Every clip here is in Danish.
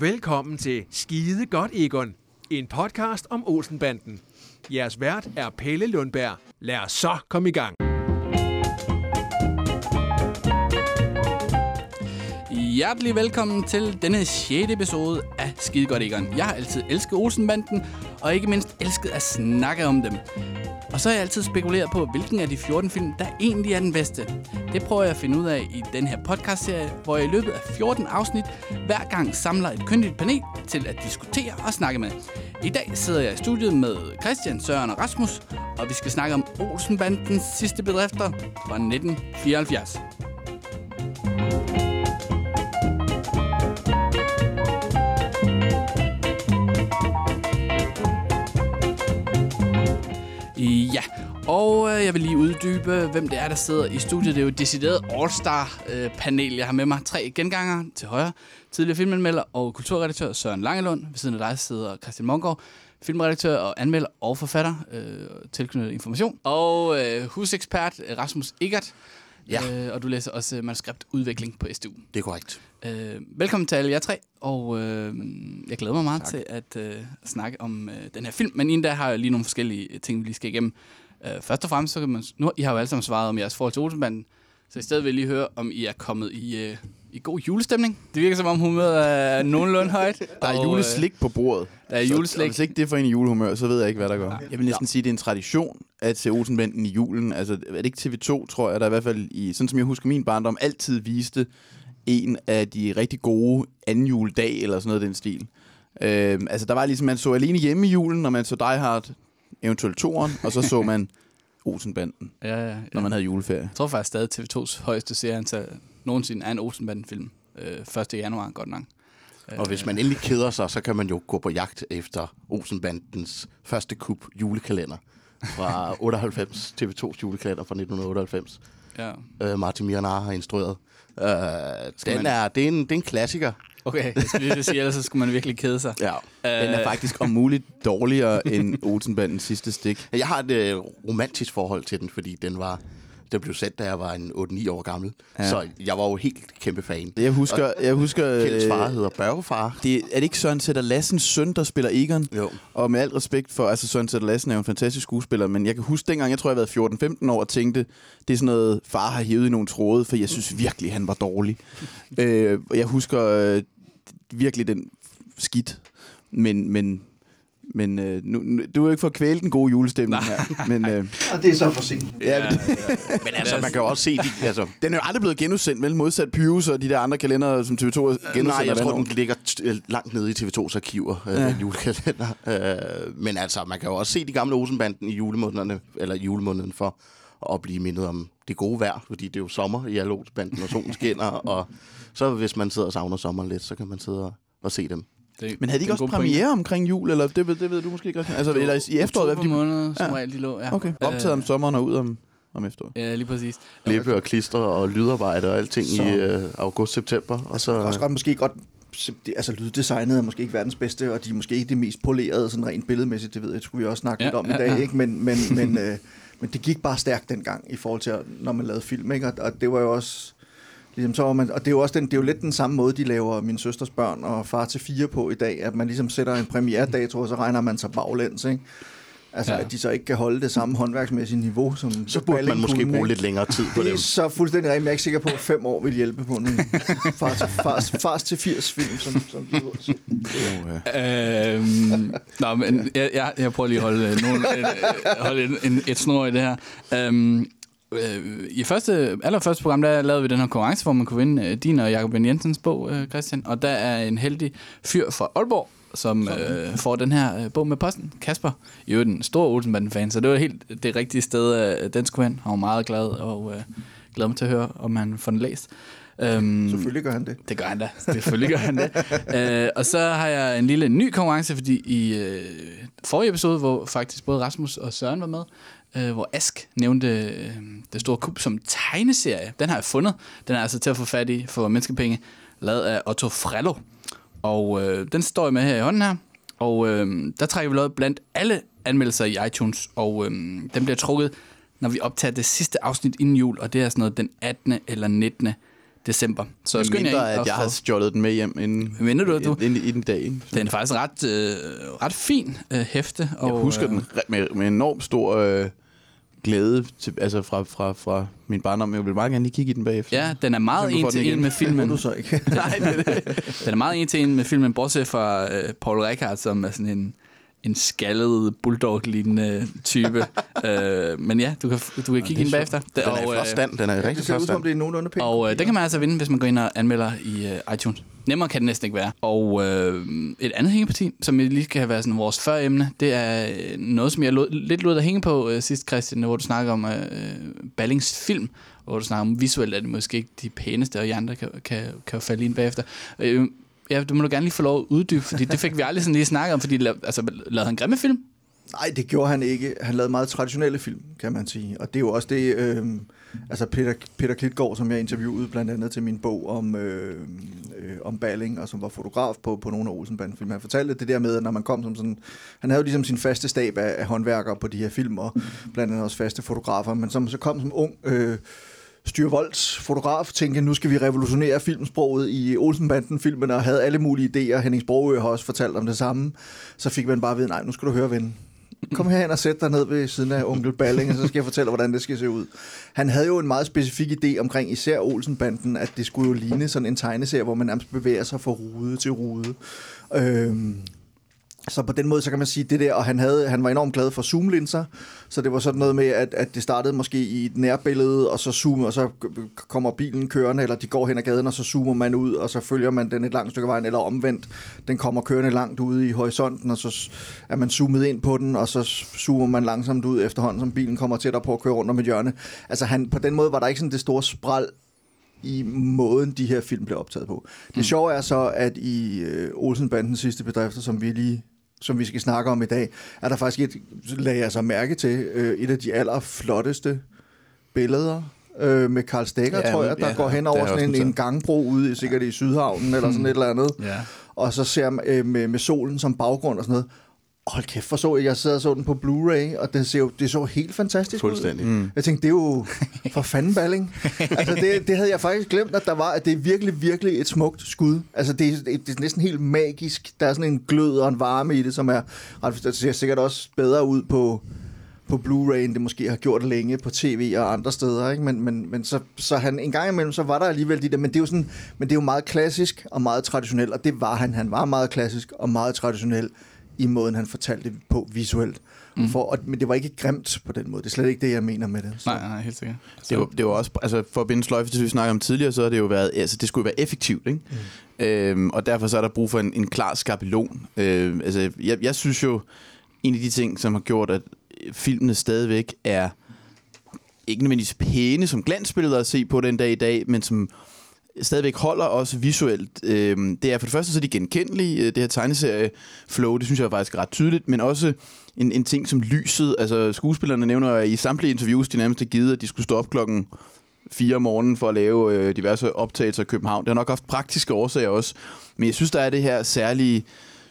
Velkommen til Skide Godt Egon, en podcast om Olsenbanden. Jeres vært er Pelle Lundberg. Lad os så komme i gang. Hjertelig velkommen til denne 6. episode af Skide Godt Egon. Jeg har altid elsket Olsenbanden, og ikke mindst elsket at snakke om dem. Og så har jeg altid spekuleret på, hvilken af de 14 film, der egentlig er den bedste. Det prøver jeg at finde ud af i den her podcastserie, hvor jeg i løbet af 14 afsnit hver gang samler et kyndigt panel til at diskutere og snakke med. I dag sidder jeg i studiet med Christian, Søren og Rasmus, og vi skal snakke om Olsenbandens sidste bedrifter fra 1974. og øh, jeg vil lige uddybe, hvem det er, der sidder i studiet. Det er jo et decideret All-Star-panel. Jeg har med mig tre genganger til højre. Tidligere filmanmelder og kulturredaktør Søren Langelund. Ved siden af dig sidder Christian Mongård, filmredaktør og anmelder og forfatter, øh, tilknyttet information. Og øh, husekspert Rasmus Egert. Ja. Øh, og du læser også manuskriptudvikling på SDU. Det er korrekt. Øh, velkommen til alle jer tre, og øh, jeg glæder mig meget tak. til at øh, snakke om øh, den her film. Men inden da har jeg lige nogle forskellige ting, vi lige skal igennem. Øh, først og fremmest, så kan man, nu, I har jo alle sammen svaret om jeres forhold til Olsenbanden, så i stedet vil jeg lige høre, om I er kommet i, øh, i god julestemning. Det virker som om humøret er nogenlunde højt. Der er og, juleslik på bordet. Der er Så- juleslik. og Hvis ikke det får en i julehumør, så ved jeg ikke, hvad der gør. Jeg vil næsten sige, at det er en tradition at se Olsenbanden i julen. Altså, er det ikke TV2, tror jeg, der i hvert fald, i, sådan som jeg husker min barndom, altid viste en af de rigtig gode anden juledag, eller sådan noget den stil. Øhm, altså, der var ligesom, man så alene hjemme i julen, når man så Die Hard, eventuelt toren, og så så man Olsenbanden, Ja, ja, ja. når man havde juleferie. Jeg tror faktisk stadig TV2's højeste serieantal nogensinde er en Olsenbanden-film. Øh, 1. januar, godt nok. Og hvis man endelig keder sig, så kan man jo gå på jagt efter Olsenbandens første kub julekalender fra 98, TV2's julekalender fra 1998. Ja. Uh, Martin Miranar har instrueret. Uh, den man- er, det, er en, det er en klassiker. Okay, jeg skulle lige sige, ellers så skulle man virkelig kede sig. Ja. Den er faktisk om muligt dårligere end Olsenbandens sidste stik. Jeg har et øh, romantisk forhold til den, fordi den var den blev sendt, da jeg var en 8-9 år gammel. Ja. Så jeg var jo helt kæmpe fan. Jeg husker, jeg husker Kjelds øh, far hedder Børgefar. det, er det ikke Søren Sætter Lassens søn, der spiller Egon? Jo. Og med al respekt for, altså Søren Sætter Lassen er jo en fantastisk skuespiller, men jeg kan huske dengang, jeg tror, jeg var 14-15 år og tænkte, det er sådan noget, far har hævet i nogle tråde, for jeg synes virkelig, han var dårlig. øh, og jeg husker øh, virkelig den skidt, men, men, men øh, nu, nu, du er jo ikke for at kvæle den gode julestemning her, men øh, Og det er så for sent. ja, ja. Men altså, man kan jo også se, de, altså, den er jo aldrig blevet genudsendt, vel modsat Pyrus og de der andre kalendere, som TV2 genudsender. Nej, jeg tror, år. den ligger t- øh, langt nede i TV2's arkiver, øh, Ja. ja. julekalender. Øh, men altså, man kan jo også se de gamle Olsenbanden i julemånederne, eller julemåneden for at blive mindet om det gode vejr, fordi det er jo sommer i alle Olsenbanden, og solen skinner, og så hvis man sidder og savner sommeren lidt, så kan man sidde og, og se dem. Det, Men havde de ikke også premiere omkring jul, eller det, ved- det ved du måske ikke, Christian? Altså, eller i efteråret, hvad Oktober fordi... måned, som Ja. regel, de lå. Ja. Okay, optaget om sommeren og ud om, om efteråret. Ja, lige præcis. Klippe og klister og lydarbejde og alting Så- i øh, august-september. Og så, også godt måske godt altså lyddesignet er måske ikke verdens bedste, og de er måske ikke det mest polerede sådan rent billedmæssigt, det ved jeg, det skulle vi også snakke Ja, lidt om ja, i dag, ja. ikke? Men, men, men, øh, men det gik bare stærkt dengang i forhold til, når man lavede film, ikke? Og, og det var jo også, ligesom så man, og det er jo også den, det er jo lidt den samme måde, de laver Min Søsters Børn og Far til Fire på i dag, at man ligesom sætter en premiere-dato, og så regner man sig baglæns, ikke? Altså, Ja. at de så ikke kan holde det samme håndværksmæssige niveau, som så burde man måske kunne, bruge ikke? lidt længere tid på Det er dem. så fuldstændig rigtigt, men jeg er ikke sikker på, at fem år vil hjælpe på en far til, fars, fars til 80 film, som, som de. Så, Øhm, nå, men jeg, jeg, jeg prøver lige at holde, øh, nogle, øh, holde en, en, et snor i det her. Øhm, øh, I første, allerførste program, der lavede vi den her konkurrence, hvor man kunne vinde øh, din og Jacob Ben Jensens bog, øh, Christian. Og der er en heldig fyr fra Aalborg, som øh, får den her øh, bog med posten. Kasper, øvrigt en stor Olsenbanden-fan, så det var helt det rigtige sted, øh, den skulle hen. Han var meget glad, og øh, glæder mig til at høre, om han får den læst. Øhm, selvfølgelig gør han det. det gør han da. Selvfølgelig gør han det. øh, og så har jeg en lille ny konkurrence, fordi i øh, forrige episode, hvor faktisk både Rasmus og Søren var med, øh, hvor Ask nævnte øh, det store kub som tegneserie. Den har jeg fundet. Den er altså til at få fat i for menneskepenge, lavet af Otto Frello. Og øh, den står jeg med her i hånden her. Og øh, der trækker vi lod blandt alle anmeldelser i iTunes, og øh, den bliver trukket, når vi optager det sidste afsnit inden jul, og det er sådan noget den 18. eller 19. december. Så Så skynd jer mindre, ind at jeg har stjålet den med hjem inden, Mener du, du- inden, inden dag. Ikke? Så Den er faktisk ret, øh, ret fin øh, hæfte. jeg og, husker øh, den med, med enormt stor øh, glæde til, altså fra, fra, fra min barndom. Jeg vil meget gerne lige kigge i den bagefter. Ja, den er meget en til en med Det filmen. du så ikke. Nej, det er det. Den er meget en til en med filmen, bortset fra øh, Paul Rickard, som er sådan en, en skaldet bulldog-lignende type. øh, men ja, du kan, du kan kigge ind bagefter. Den er i øh, flot stand. Den er i Det rigtig ser flot ud som, stand. det er nogenlunde pænt. Og øh, den kan man altså vinde, hvis man går ind og anmelder i øh, iTunes. Nemmere kan det næsten ikke være. Og øh, et andet hængeparti, som lige skal være sådan vores føremne, det er øh, noget, som jeg lod, lidt lod at hænge på øh, sidst, Christian, hvor du snakker om øh, Ballings film, hvor du snakker om visuelt, er det måske ikke de pæneste, og I andre kan, kan, kan falde ind bagefter. Øh, ja, du må du gerne lige få lov at uddybe, fordi det fik vi aldrig sådan lige snakket om, fordi la- altså, lavede han grimme film? Nej, det gjorde han ikke. Han lavede meget traditionelle film, kan man sige. Og det er jo også det, øh, altså Peter, Peter Klitgaard, som jeg interviewede blandt andet til min bog om, øh, øh, om Balling, og som var fotograf på, på nogle af Olsenbanden-film. Han fortalte det der med, at når man kom som sådan... Han havde jo ligesom sin faste stab af, af håndværkere på de her film, og blandt andet også faste fotografer. Men som så kom som ung... Øh, Styrvolds fotograf tænkte, nu skal vi revolutionere filmsproget i Olsenbanden-filmen, og havde alle mulige idéer. Henning Sprogø har også fortalt om det samme. Så fik man bare at vide, nej, nu skal du høre, ven. Kom herhen og sæt dig ned ved siden af onkel Balling, og så skal jeg fortælle, hvordan det skal se ud. Han havde jo en meget specifik idé omkring især Olsenbanden, at det skulle jo ligne sådan en tegneserie, hvor man nærmest bevæger sig fra rude til rude. Øhm, så på den måde, så kan man sige det der, og han, havde, han var enormt glad for zoomlinser, så det var sådan noget med, at, at det startede måske i et nærbillede, og så zoomer, og så kommer bilen kørende, eller de går hen ad gaden, og så zoomer man ud, og så følger man den et langt stykke vejen, eller omvendt, den kommer kørende langt ude i horisonten, og så er man zoomet ind på den, og så zoomer man langsomt ud efterhånden, som bilen kommer tættere på at køre rundt om et hjørne. Altså han, på den måde var der ikke sådan det store spral i måden, de her film blev optaget på. Det sjove er så, at i øh, Olsenbandens sidste bedrifter, som vi lige som vi skal snakke om i dag, er der faktisk et, lagde jeg så mærke til, øh, et af de allerflotteste billeder øh, med Karl Stegger, Ja, tror jeg, der ja, går hen over sådan en, en gangbro ude, sikkert i Sydhavnen eller sådan et eller andet. Ja. Og så ser man øh, med, med solen som baggrund og sådan noget. Hold kæft, for så jeg, jeg sad og så den på Blu-ray, og det, ser jo, det så helt fantastisk ud. Fuldstændig. Mm. Jeg tænkte, det er jo for fanden balling. altså, det, det havde jeg faktisk glemt, at der var, at det er virkelig, virkelig et smukt skud. Altså, det, er- det, det er næsten helt magisk. Der er sådan en glød og en varme i det, som er ret, det ser sikkert også bedre ud på, på Blu-ray, end det måske har gjort længe på tv og andre steder. Ikke? Men, men, men så, så han, en gang imellem, så var der alligevel de der, men det er jo sådan, men det er jo meget klassisk og meget traditionel, og det var han. Han var meget klassisk og meget traditionel i måden, han fortalte det på visuelt. Mm. For, og, men det var ikke grimt på den måde. Det er slet ikke det, jeg mener med det. Så. Nej, nej, helt sikkert. Det var, det var også, altså for at binde sløjfe til, vi snakkede om tidligere, så har det jo været, altså det skulle være effektivt, ikke? Mm. Øhm, og derfor så er der brug for en, en klar skabelon. Øhm, altså, jeg, jeg synes jo, en af de ting, som har gjort, at filmene stadigvæk er ikke nødvendigvis pæne som glansbilleder at se på den dag i dag, men som stadigvæk holder også visuelt. Øh, det er for det første så er de genkendelige, øh, det her tegneserie-flow, det synes jeg er faktisk ret tydeligt, men også en, en ting som lyset. Altså skuespillerne nævner at i samtlige interviews, de nærmest har givet, at de skulle stå op klokken 4 om morgenen for at lave øh, diverse optagelser i København. Det har nok haft praktiske årsager også, men jeg synes, der er det her særlige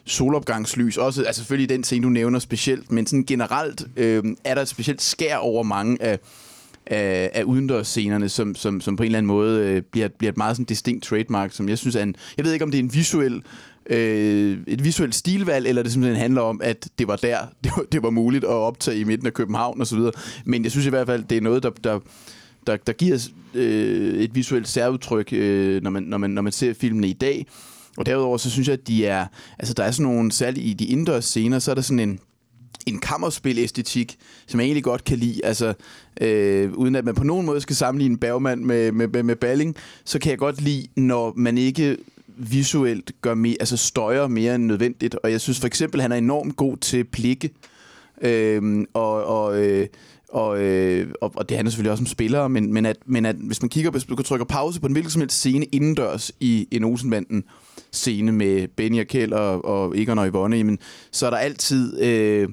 solopgangslys. Også, altså selvfølgelig den scene, du nævner specielt, men sådan generelt øh, er der et specielt skær over mange af, af, af udendørsscenerne, som, som, som på en eller anden måde øh, bliver, bliver et meget sådan distinkt trademark, som jeg synes er en... Jeg ved ikke, om det er en visuel, øh, et visuelt stilvalg, eller det simpelthen handler om, at det var der, det var, det var muligt at optage i midten af København osv. Men jeg synes i hvert fald, det er noget, der, der, der, der giver øh, et visuelt særudtryk, øh, når, man, når, man, når man ser filmene i dag. Og derudover, så synes jeg, at de er... Altså, der er sådan nogle... Særligt i de indendørs scener, så er der sådan en en kammerspil-æstetik, som jeg egentlig godt kan lide. Altså, øh, uden at man på nogen måde skal sammenligne Bergman med, med, med, med Balling, så kan jeg godt lide, når man ikke visuelt gør mere, altså støjer mere end nødvendigt. Og jeg synes for eksempel, han er enormt god til plikke. Øh, og, og, øh, og, øh, og, og det handler selvfølgelig også om spillere, men, men, at, men at hvis man kigger, hvis du trykker pause på en hvilken som helst scene indendørs i en Olsenbanden scene med Benny og Kjell og, og Egon og Yvonne, jamen, så er der altid øh,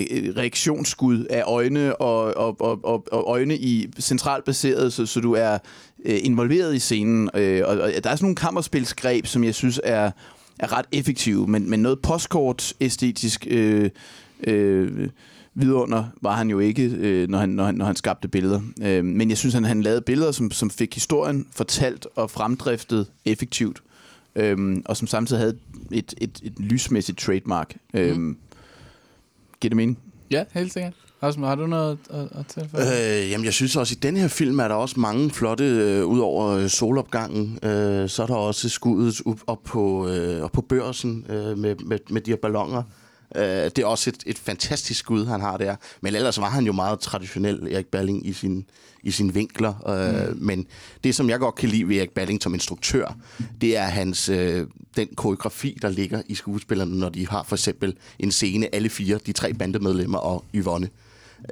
øh, reaktionsskud af øjne og, og, og, og, og øjne i centralt baseret, så, så du er øh, involveret i scenen. Øh, og, og der er sådan nogle kammerspilsgreb, som jeg synes er, er ret effektive, men, men noget postkort æstetisk øh, øh, vidunder var han jo ikke, øh, når, han, når, han, når han skabte billeder. Øh, men jeg synes, han, han lavede billeder, som, som fik historien fortalt og fremdriftet effektivt. Øh, og som samtidig havde et, et, et lysmæssigt trademark. Øh, Mm. Giver det mening? Ja, helt sikkert. Rasmus, har du noget at, at tilføje? Øh, jamen, jeg synes også, at i den her film er der også mange flotte, øh, ud over øh, solopgangen, øh, så er der også skuddet op, op, på, øh, op på børsen øh, med, med, med de her ballonger. Øh, det er også et, et fantastisk skud, han har der. Men ellers var han jo meget traditionel, Erik Balling, i sin, i sine vinkler. Øh, mm. Men det, som jeg godt kan lide ved Erik Balling som instruktør, det er hans, øh, den koreografi, der ligger i skuespillerne, når de har for eksempel en scene, alle fire, de tre bandemedlemmer og Yvonne,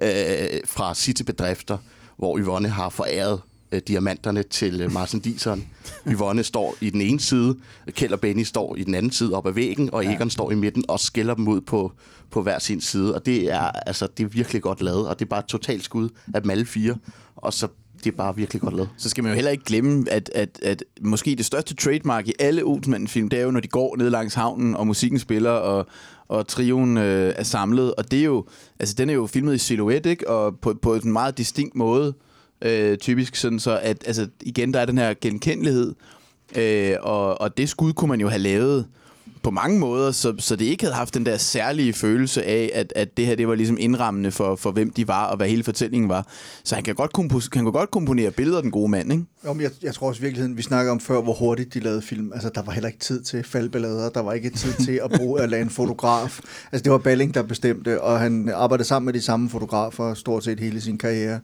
øh, fra City Bedrifter, hvor Yvonne har foræret øh, diamanterne til øh, Martin Dison. Yvonne står i den ene side, Kjeld og Benny står i den anden side op ad væggen, og Egon står i midten og skælder dem ud på, på hver sin side. Og det er, altså, det er virkelig godt lavet, og det er bare et totalt skud af dem alle fire. Og så det er bare virkelig godt lavet. Så skal man jo heller ikke glemme, at, at, at måske det største trademark i alle Olsenmanden-film, det er jo, når de går ned langs havnen, og musikken spiller, og, og trioen øh, er samlet. Og det er jo, altså den er jo filmet i silhouette, ikke? Og på, på en meget distinkt måde, øh, typisk sådan så, at altså, igen, der er den her genkendelighed, øh, og, og det skud kunne man jo have lavet på mange måder, så, så det ikke havde haft den der særlige følelse af, at, at det her det var ligesom indrammende for, for hvem de var, og hvad hele fortællingen var. Så han kan godt, kompo- han kan godt komponere billeder, den gode mand, ikke? Jo, men jeg, jeg tror også i virkeligheden, vi snakker om før, hvor hurtigt de lavede film. Altså, der var heller ikke tid til faldballader, der var ikke tid til at bruge at lade en fotograf. Altså, det var Balling, der bestemte, og han arbejdede sammen med de samme fotografer stort set hele sin karriere.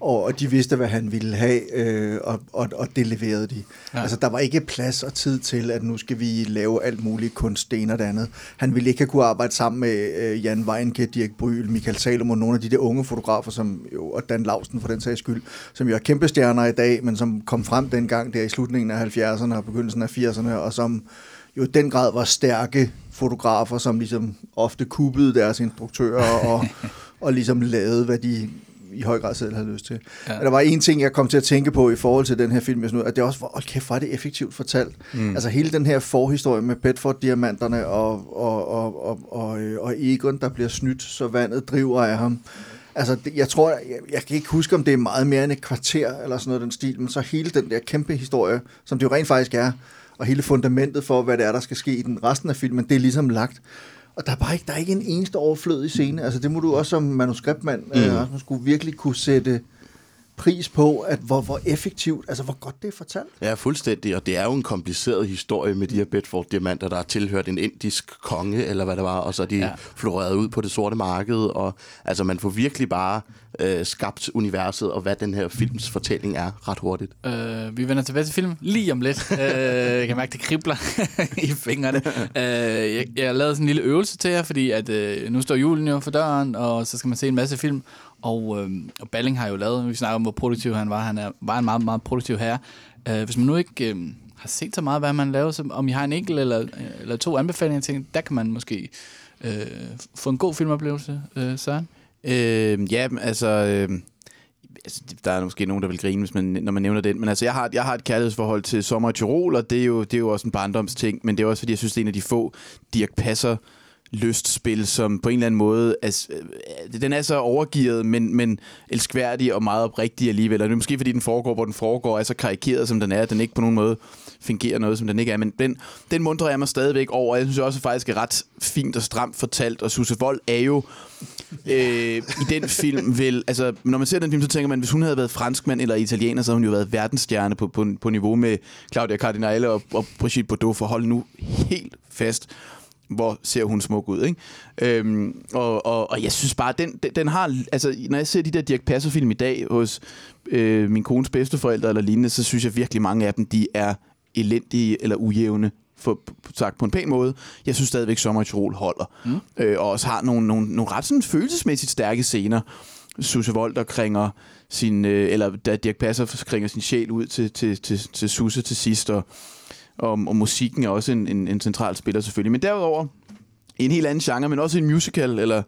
Og, og de vidste, hvad han ville have, øh, og, og, og det leverede de. Ja. Altså, der var ikke plads og tid til, at nu skal vi lave alt muligt kunst, det ene og det andet. Han ville ikke have kunne arbejde sammen med øh, Jan Weinke, Dirk Bryl, Michael Salomon, nogle af de der unge fotografer, som jo, og Dan Lausten for den sags skyld, som jo er kæmpe stjerner i dag, men som kom frem dengang der i slutningen af 70'erne og begyndelsen af 80'erne, og som jo i den grad var stærke fotografer, som ligesom ofte kuppede deres instruktører og, og ligesom lavede, hvad de i høj grad selv havde lyst til. Ja. Men der var en ting, jeg kom til at tænke på i forhold til den her film, jeg sådan, at det også var, oh, kæft, var det effektivt fortalt. Mm. Altså hele den her forhistorie med Bedford-diamanterne og, og, og, og, og, øh, og Egon, der bliver snydt, så vandet driver af ham. Altså, jeg tror, jeg, jeg kan ikke huske, om det er meget mere end et kvarter, eller sådan noget den stil, men så hele den der kæmpe historie, som det jo rent faktisk er, og hele fundamentet for, hvad det er, der skal ske i den resten af filmen, det er ligesom lagt. Og der er bare ikke, der er ikke en eneste overflødig scene. Altså, det må du også som manuskriptmand, mm. øh, Rasmus, skulle virkelig kunne sætte pris på, at hvor, hvor effektivt, altså hvor godt det er fortalt. Ja, fuldstændig, og det er jo en kompliceret historie med de her Bedford-diamanter, der har tilhørt en indisk konge, eller hvad det var, og så er de. Ja. floreret ud på det sorte marked, og altså man får virkelig bare øh, skabt universet, og hvad den her films fortælling er, ret hurtigt. Øh, vi vender tilbage til filmen lige om lidt. øh, jeg kan mærke, det kribler i fingrene. Øh, jeg, jeg har lavet sådan en lille øvelse til jer, fordi at, øh, nu står julen jo for døren, og så skal man se en masse film. Og, øh, og Balling har jo lavet, vi snakker om, hvor produktiv han var. Han er, var en meget, meget produktiv herre. Øh, hvis man nu ikke øh, har set så meget, hvad man laver, så om I har en enkelt eller, eller to anbefalinger til, der kan man måske øh, få en god filmoplevelse, øh, Søren. Øh, ja, altså... Øh, altså, der er måske nogen, der vil grine, hvis man, når man nævner den. Men altså, jeg har, jeg har et kærlighedsforhold til Sommer i Tirol, og det er, jo, det er jo også en barndomsting. Men det er også, fordi jeg synes, det er en af de få Dirk Passer lystspil, som på en eller anden måde, altså, den er så overgivet, men, men elskværdig og meget oprigtig alligevel. Og det er måske, fordi den foregår, hvor den foregår, er så karikeret, som den er, at den ikke på nogen måde fungerer noget, som den ikke er. Men den, den mundrer jeg mig stadigvæk over, og jeg synes også, at faktisk er ret fint og stramt fortalt. Og Susse Vold er jo øh, i den film vil... altså når man ser den film, så tænker man, hvis hun havde været franskmand eller italiener, så havde hun jo været verdensstjerne på, på, på niveau med Claudia Cardinale og, og Brigitte Bardot, for hold nu helt fast hvor ser hun smuk ud, ikke? Øhm, og, og, og jeg synes bare, den, den, den har... Altså, når jeg ser de der Dirk Passer-film i dag hos øh, min kones bedsteforældre eller lignende, så synes jeg virkelig, mange af dem, de er elendige eller ujævne for, sagt på en pæn måde. Jeg synes stadigvæk, Sommer i Tirol holder. Mm. Øh, og også har nogle, nogle, nogle ret sådan følelsesmæssigt stærke scener. Susse Vold, der kringer sin... Øh, eller da Dirk Passer kringer sin sjæl ud til, til, til, til Susse til sidst, og og, og musikken er også en, en, en central spiller selvfølgelig. Men derudover en helt anden genre, men også en musical eller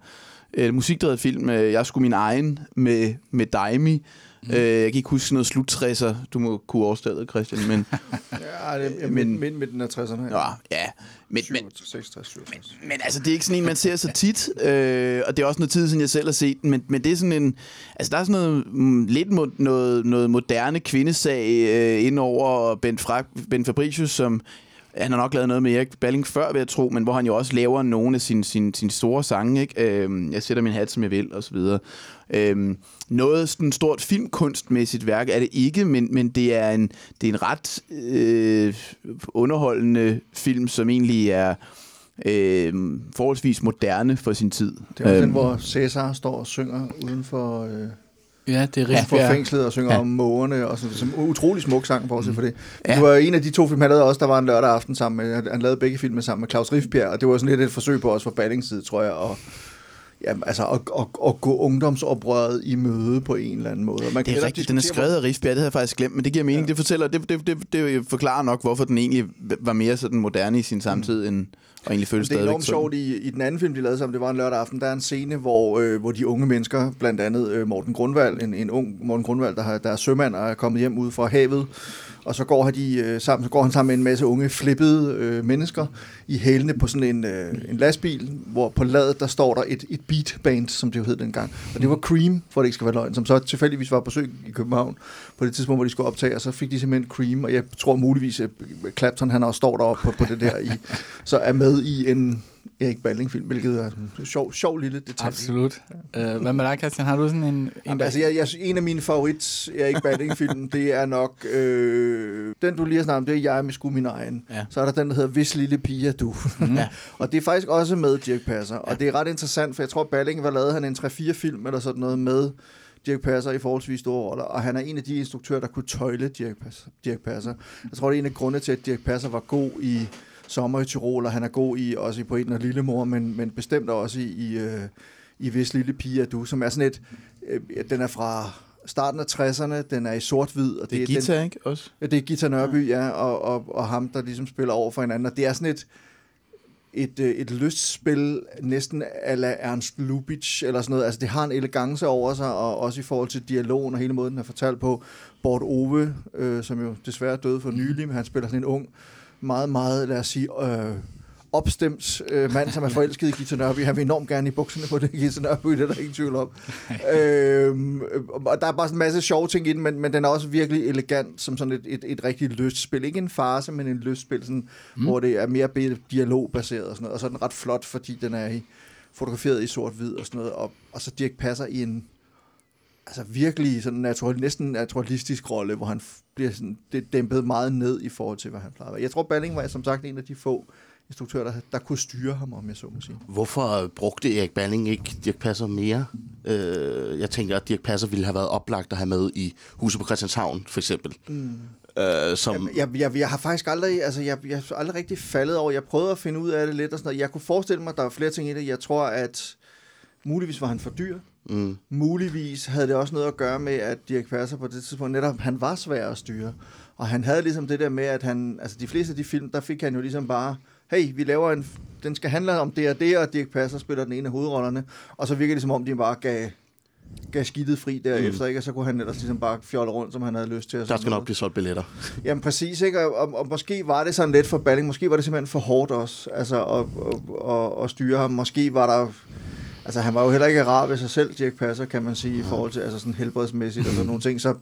øh, musikdrevet film. Øh, Jeg skulle min egen med, med Daimi, Mm. Øh, jeg kan ikke huske sådan noget sluttræsser. Du må kunne overstået, Christian. Men, Ja, det er Men- men, midt, midten af 60'erne. ja, ja. Men, men, 66, 67. Men altså, det er ikke sådan en, man ser så tit, øh, og det er også noget tid siden, jeg selv har set den, men, men det er sådan en, altså der er sådan noget, mm, lidt mo- noget, noget moderne kvindesag øh, ind over Bent, Fra, Bent Fabricius, som han har nok lavet noget med Erik Balling før, vil jeg tro, men hvor han jo også laver nogle af sine, sine, sine store sange. Ikke? Øh, jeg sætter min hat, som jeg vil, og så videre. Øh, noget sådan stort filmkunstmæssigt værk er det ikke, men, men det, er en, det er en ret øh, underholdende film, som egentlig er øh, forholdsvis moderne for sin tid. Det er også Øhm, den, hvor Cæsar står og synger uden for, øh, Ja, det er ja, for rigtigt. fængslet og synger Ja. om mågerne. Og sådan, som utrolig smuk sang, bortset for det. Ja. Det var en af de to film, han lavede også, der var en lørdag aften sammen med, han lavede begge filmer sammen med Claus Riffbjerg, og det var sådan lidt et forsøg på os fra Ballings side, tror jeg, og Ja, altså at, at, at gå ungdomsoprøret i møde på en eller anden måde. Man Det er rigtigt, den er skrevet af Rifbjerg, det havde jeg faktisk glemt, men det giver mening. Ja. Det fortæller, det, det, det, det forklarer nok, hvorfor den egentlig var mere sådan moderne i sin samtid, end, og egentlig føles Det er enormt sjovt i, i den anden film, de lavede sammen, det var en lørdag aften, der er en scene, hvor, øh, hvor de unge mennesker, blandt andet øh, Morten Grundvald, en, en ung Morten Grundvald, der, har, der er sømand og er kommet hjem ud fra havet, og så går, de, øh, sammen, så går han sammen med en masse unge flippede øh, mennesker i hælene på sådan en, øh, en lastbil, hvor på ladet der står der et, et beatband, som det jo hed dengang. Og det var Cream, for det ikke skal være løgn, som så tilfældigvis var på besøg i København på det tidspunkt, hvor de skulle optage, og så fik de simpelthen Cream, og jeg tror muligvis, at Clapton han også står deroppe på, på det der, i, så er med i en Erik Balling-film, hvilket er en sjov, sjov lille detalje. Absolut. Øh, hvad med dig, Christian? Har du sådan en... en Jamen, altså, jeg, jeg, en af mine favorit Erik Balling-film, det er nok... Øh, den, du lige har snakket om, det er Jeg med sku min egen. Ja. Så er der den, der hedder Hvis lille pige er du. Mm. Ja. og det er faktisk også med Dirk Passer. Og det er ret interessant, for jeg tror, Balling var lavet han en 3-4 film eller sådan noget med Dirk Passer i forholdsvis store roller. Og han er en af de instruktører, der kunne tøjle Dirk Passer. Dirk Passer. Jeg tror, det er en af grundene til, at Dirk Passer var god i Sommer i Tirol, og han er god i også i Poeten og Lillemor, men, men bestemt også i, i, øh, i Hvis lille pige er du, som er sådan et... Øh, den er fra starten af 60'erne, den er i sort-hvid. Og Det er den, guitar, ikke? Også? Ja, det er Gita Nørby, ja, og, og, og ham, der ligesom spiller over for hinanden. Og det er sådan et, et, øh, et lystspil, næsten ala Ernst Lubitsch, eller sådan noget. Altså, det har en elegance over sig, og også i forhold til dialogen og hele måden, den er fortalt på. Bort Ove, øh, som jo desværre døde for nylig, men han spiller sådan en ung, meget, meget, lad os sige, øh, opstemt øh, mand, som er forelsket i Gita Nørby. Han vil enormt gerne i bukserne på det, Gita Nørby, det er der ingen tvivl om. øhm, og der er bare sådan en masse sjove ting i den, men, men den er også virkelig elegant, som sådan et, et, et rigtigt lystspil. Ikke en farse, men en lystspil, sådan, mm. hvor det er mere dialogbaseret og sådan noget. Og så er den ret flot, fordi den er i, fotograferet i sort-hvid og sådan noget. Og, og så Dirk passer i en altså virkelig sådan natural, næsten naturalistisk rolle, hvor han bliver sådan, det dæmpet meget ned i forhold til, hvad han plejer være. Jeg tror, Balling var som sagt en af de få instruktører, der, der kunne styre ham, om jeg så må sige. Hvorfor brugte Erik Balling ikke Dirk Passer mere? Øh, jeg tænker, at Dirk Passer ville have været oplagt at have med i Huset på Christianshavn, for eksempel. Mm. Øh, som, Jeg, jeg, jeg har faktisk aldrig, altså jeg, jeg har aldrig rigtig faldet over. Jeg prøvede at finde ud af det lidt og sådan noget. Jeg kunne forestille mig, at der var flere ting i det. Jeg tror, at muligvis var han for dyr. Mm, Muligvis havde det også noget at gøre med, at Dirk Passer på det tidspunkt netop, han var svær at styre. Og han havde ligesom det der med, at han, altså de fleste af de film, der fik han jo ligesom bare, hey, vi laver en, den skal handle om det og det, og Dirk Passer spiller den ene af hovedrollerne. Og så virker det som om, de bare gav, gav skidtet fri derefter, mm. ikke? Og så kunne han ellers ligesom bare fjolle rundt, som han havde lyst til. og der skal nok blive solgt billetter. Jamen præcis, ikke? Og, og, og måske var det sådan lidt for Balling, måske var det simpelthen for hårdt også, altså at, at, at, at styre ham. Måske var der, altså han var jo heller ikke rar ved sig selv, Dirk Passer, kan man sige, i forhold til altså sådan helbredsmæssigt og sådan nogle ting, så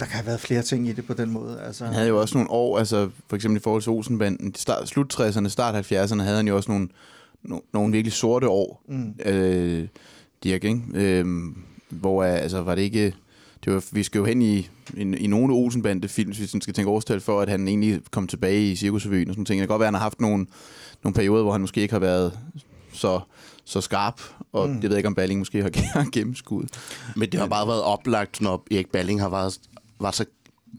der kan have været flere ting i det på den måde. Altså, Han havde jo også nogle år, altså for eksempel i forhold til Olsenbanden, start, slut 60'erne, start 70'erne, havde han jo også nogle, no, nogle virkelig sorte år, Mm. øh, Dirk, ikke? Øh, hvor altså, var det ikke... Det var, vi skal jo hen i, i, i nogle Olsenbande-film, hvis vi skal tænke årstal for, at han egentlig kom tilbage i Cirkusrevyen og sådan ting. Det kan godt være, at han har haft nogle, nogle perioder, hvor han måske ikke har været så, så skarp, og mm. det ved jeg ikke, om Balling måske har gennemskuddet. Men det har bare været oplagt, når Erik Balling har været, var så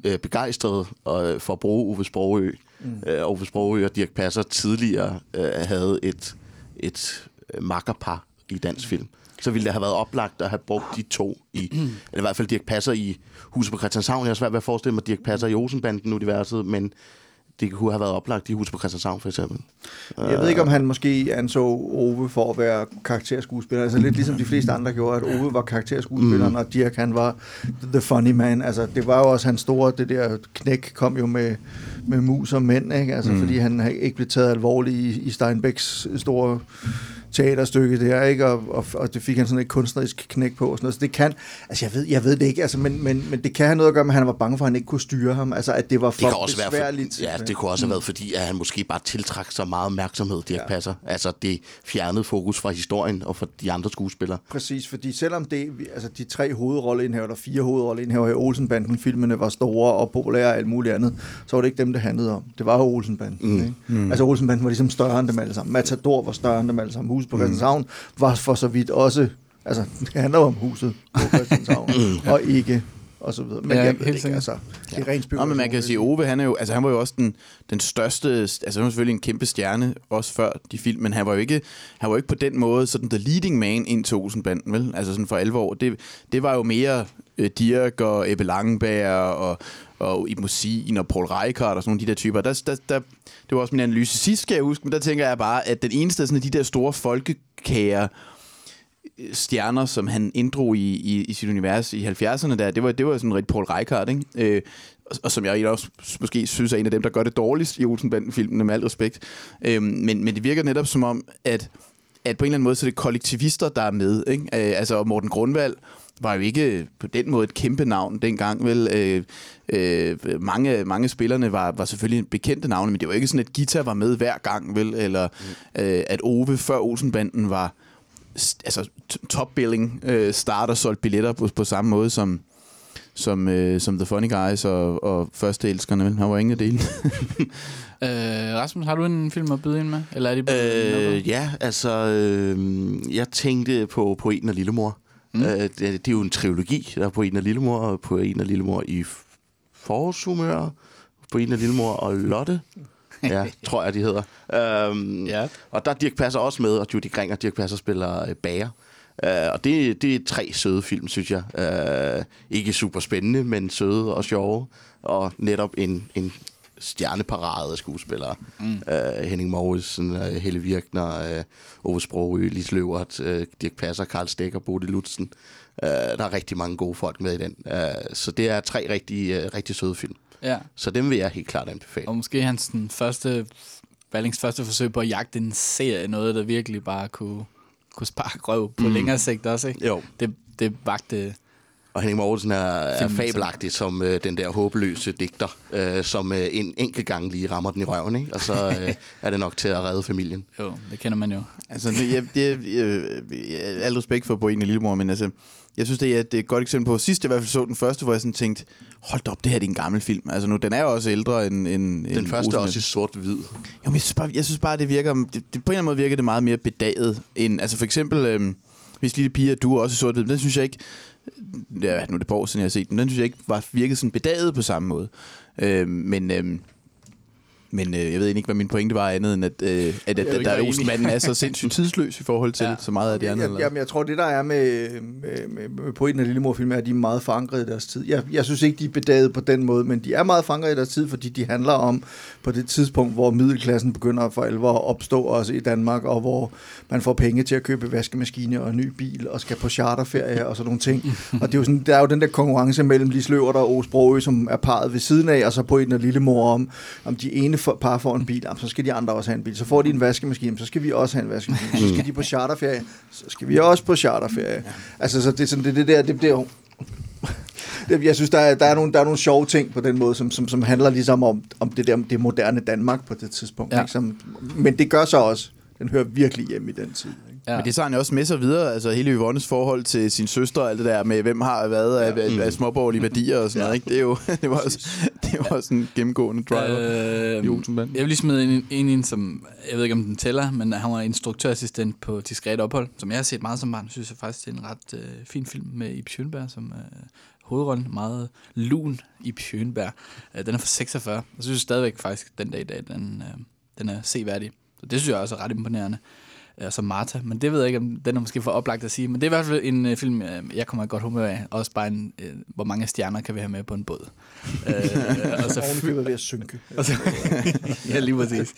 øh, begejstret øh, for at bruge Ove Sprogø. Mm. Øh, Ove Sprogø og Dirk Passer tidligere øh, havde et, et øh, makkerpar i dansk film. Så ville det have været oplagt at have brugt de to i, eller i hvert fald Dirk Passer i Huset på Christianshavn. Jeg har svært ved at forestille mig Dirk Passer i Olsenbanden-universet, men det kunne have været oplagt i Hus på Christianshavn, for eksempel. Jeg ved ikke, om han måske anså Ove for at være karakterskuespiller. Altså lidt ligesom de fleste andre gjorde, at Ove var karakterskuespilleren, mm. og Dirk han var the funny man. Altså det var jo også hans store, det der knæk kom jo med, med mus og mænd, ikke? Altså mm. fordi han ikke blev taget alvorligt i, i Steinbecks store teaterstykke der, ikke? Og, og, og det fik han sådan et kunstnerisk knæk på. Og sådan noget. Så det kan, altså jeg ved, jeg ved det ikke, altså, men, men, men det kan have noget at gøre med, at han var bange for, at han ikke kunne styre ham. Altså at det var for det kan også besværligt. Være for, ja, det kunne også have været, fordi at han måske bare tiltrak så meget opmærksomhed, Dirk ja. Passer. Altså det fjernede fokus fra historien og fra de andre skuespillere. Præcis, fordi selvom det, altså de tre hovedrolleindhaver, eller fire hovedrolleindhaver i Olsenbanden-filmene var store og populære og alt muligt andet, så var det ikke dem, det handlede om. Det var Olsenbanden. Mm. Ikke? Mm. Altså Olsenbanden var ligesom større end dem alle sammen. Matador var større end dem alle sammen. Huset på Christianshavn var for så vidt også, altså det handler om huset på Christianshavn, og ikke og så videre. Men Ja, jeg helt ved ikke, altså, det er rent Nå, men man kan sige, Ove, han, er jo, altså, han var jo også den, den største, altså han var selvfølgelig en kæmpe stjerne, også før de film, men han var jo ikke, han var jo ikke på den måde sådan the leading man ind til Olsenbanden, vel? Altså sådan for alvor. Det, det var jo mere øh, Dirk og Ebbe Langenberg og, og Ibn Musin og Paul Reichardt og sådan nogle af de der typer. Der, der, der, det var også min analyse sidst, skal jeg huske, men der tænker jeg bare, at den eneste af sådan de der store folkekære øh, stjerner, som han inddrog i, i, i sit univers i 70'erne der, det var, det var sådan rigtig Paul Reichardt, ikke? Øh, og, og som jeg også måske synes er en af dem, der gør det dårligst i Olsenbanden-filmene, med al respekt. Øh, men, men det virker netop som om, at, at på en eller anden måde, så er det kollektivister, der er med, ikke? Øh, altså Morten Grundvald var jo ikke på den måde et kæmpe navn dengang, vel? Øh, øh, mange, mange spillerne var, var selvfølgelig bekendte navne, men det var ikke sådan, at Gita var med hver gang, vel? Eller øh, at Ove før Olsenbanden var altså top-billing øh, starter solgt billetter på, på samme måde som som, øh, som The Funny Guys og, og Første Elskerne. vel? Han var ingen af delene. Øh, Rasmus, har du en film at byde ind med? Eller er det Øh, ja, altså, øh, jeg tænkte på på en af Lillemor. Mm. Øh, det, det er jo en trilogi, der er på en af Lillemor, og på en af Lillemor i forårshumør, på en af Lillemor og Lotte. Ja, tror jeg, de hedder. Øhm, Ja. Og der er Dirk Passer også med, og Judy Kring og Dirk Passer spiller øh, bager. Uh, og det, det er tre søde film, synes jeg. Uh, ikke super spændende, men søde og sjove. Og netop en, en stjerneparade af skuespillere. Mm. Uh, Henning Morrison, uh, Helle Virkner, uh, Ove Sprogø, Lis Løvert, uh, Dirk Passer, Karl Stegger, Bodil Lutzen. Uh, der er rigtig mange gode folk med i den. Uh, så det er tre rigtig, uh, rigtig søde film. Ja. Så dem vil jeg helt klart anbefale. Og måske hans den første, Vallings første forsøg på at jagte en serie, noget der virkelig bare kunne, kunne sparke røv på mm. længere sigt også, ikke? Jo. Det, det vagte... Og Henning Mortensen er, er fabelagtig som øh, den der håbløse digter, øh, som øh, en enkelt gang lige rammer den i røven, ikke? og så øh, er det nok til at redde familien. Jo, det kender man jo. altså, det, jeg, det, jeg, al respekt for Boen og Lillemor, men altså, jeg synes, det er, det er et godt eksempel på. Sidst jeg i hvert fald så den første, hvor jeg sådan tænkte, hold da op, det her det er en gammel film. Altså nu, den er jo også ældre end... end Den end første er også i sort-hvid. Jo, men jeg synes, bare, jeg synes bare, det virker... Det, det, på en eller anden måde virker det meget mere bedaget end... Altså for eksempel, øhm, hvis Lille Pige, du er også i sort den synes jeg ikke... Ja, nu er det på år siden, jeg har set den. Den synes jeg ikke var virket sådan bedaget på samme måde. Øh, men... Øh, men øh, jeg ved ikke, hvad min pointe var andet, end at, øh, at, at, at der er. Olsenmanden er så sindssygt tidsløs i forhold til Ja. så meget af det andet. Eller? jamen, jeg tror, det der er med, med, med, med poeten af Lillemor-film, er, at de er meget forankret i deres tid. Jeg, jeg synes ikke, de er bedaget på den måde, men de er meget forankret i deres tid, fordi de handler om på det tidspunkt, hvor middelklassen begynder for alvor at opstå også i Danmark, og hvor man får penge til at købe vaskemaskine og en ny bil, og skal på charterferie og sådan nogle ting. Og det er jo sådan, der er jo den der konkurrence mellem Lis Løvert og Brogø, som er parret ved siden af, og så poeten af Lillemor om, om de ene for, par får en bil, jamen, så skal de andre også have en bil. Så får de en vaskemaskine, så skal vi også have en vaskemaskine. Så skal de på charterferie, så skal vi også på charterferie. Altså, så det er sådan, det, det der, det bliver Jeg synes, der er, der, er nogle, der er nogle sjove ting på den måde, som, som, som handler ligesom om, om det der det moderne Danmark på det tidspunkt. Ja. Ikke? Som, men det gør så også, den hører virkelig hjemme i den tid. Ikke? Ja. Men det tager han jo også med sig videre, altså hele Yvonnes forhold til sin søster og alt det der med, hvem har været af, af, af småborgerlige værdier og sådan noget, ikke? Det, er jo, det, var også, det var også en gennemgående driver Øh, i Olsenbanden. jeg vil lige smide en, en ind, som, jeg ved ikke om den tæller, men han var instruktørassistent på Diskret Ophold, som jeg har set meget som barn. synes jeg faktisk, det er en ret øh, fin film med Ib Schønberg som øh, hovedrollen. Meget lun Ib Schønberg. Øh, den er fra 46, og så synes jeg stadigvæk faktisk, den dag i dag, den, øh, den er seværdig. Så det synes jeg også er ret imponerende. Øh, som Martha. Men det ved jeg ikke, om den er måske for oplagt at sige. Men det er i hvert fald en øh, film, øh, jeg kommer i godt humør af. Også bare en, øh, hvor mange stjerner kan vi have med på en båd. øh, og så købet ved at synke. og så, ja, lige præcis.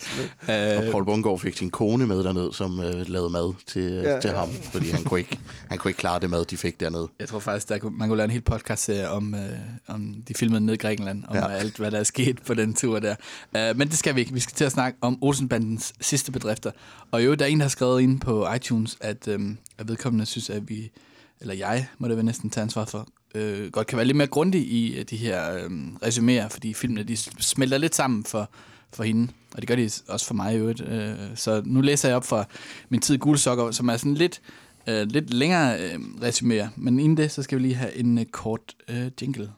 Og Øh, Paul Bungård fik sin kone med derned, som øh, lavede mad til, Ja, ja, til ja. ham, fordi han kunne, ikke, han kunne ikke klare det mad, de fik dernede. jeg tror faktisk, der, kunne- man kunne lave en hel podcast om, øh, om de filmede ned i Grækenland, om. Ja. alt, hvad der er sket på den tur der. Øh, men det skal vi ikke. Vi skal til at snakke om Olsenbandens sidste bedrifter. Og jo, der er en, der har skrevet ind på iTunes, at, øh, at vedkommende synes, at vi, eller jeg, må det være næsten tage ansvar for, øh, godt kan være lidt mere grundig i øh, de her øh, resuméer, fordi filmene de smelter lidt sammen for, for hende, og det gør de også for mig i øvrigt. Øh, så nu læser jeg op fra min tid i Gule Sokker, som er sådan lidt, øh, lidt længere øh, resuméer, men inden det, så skal vi lige have en øh, kort øh, jingle.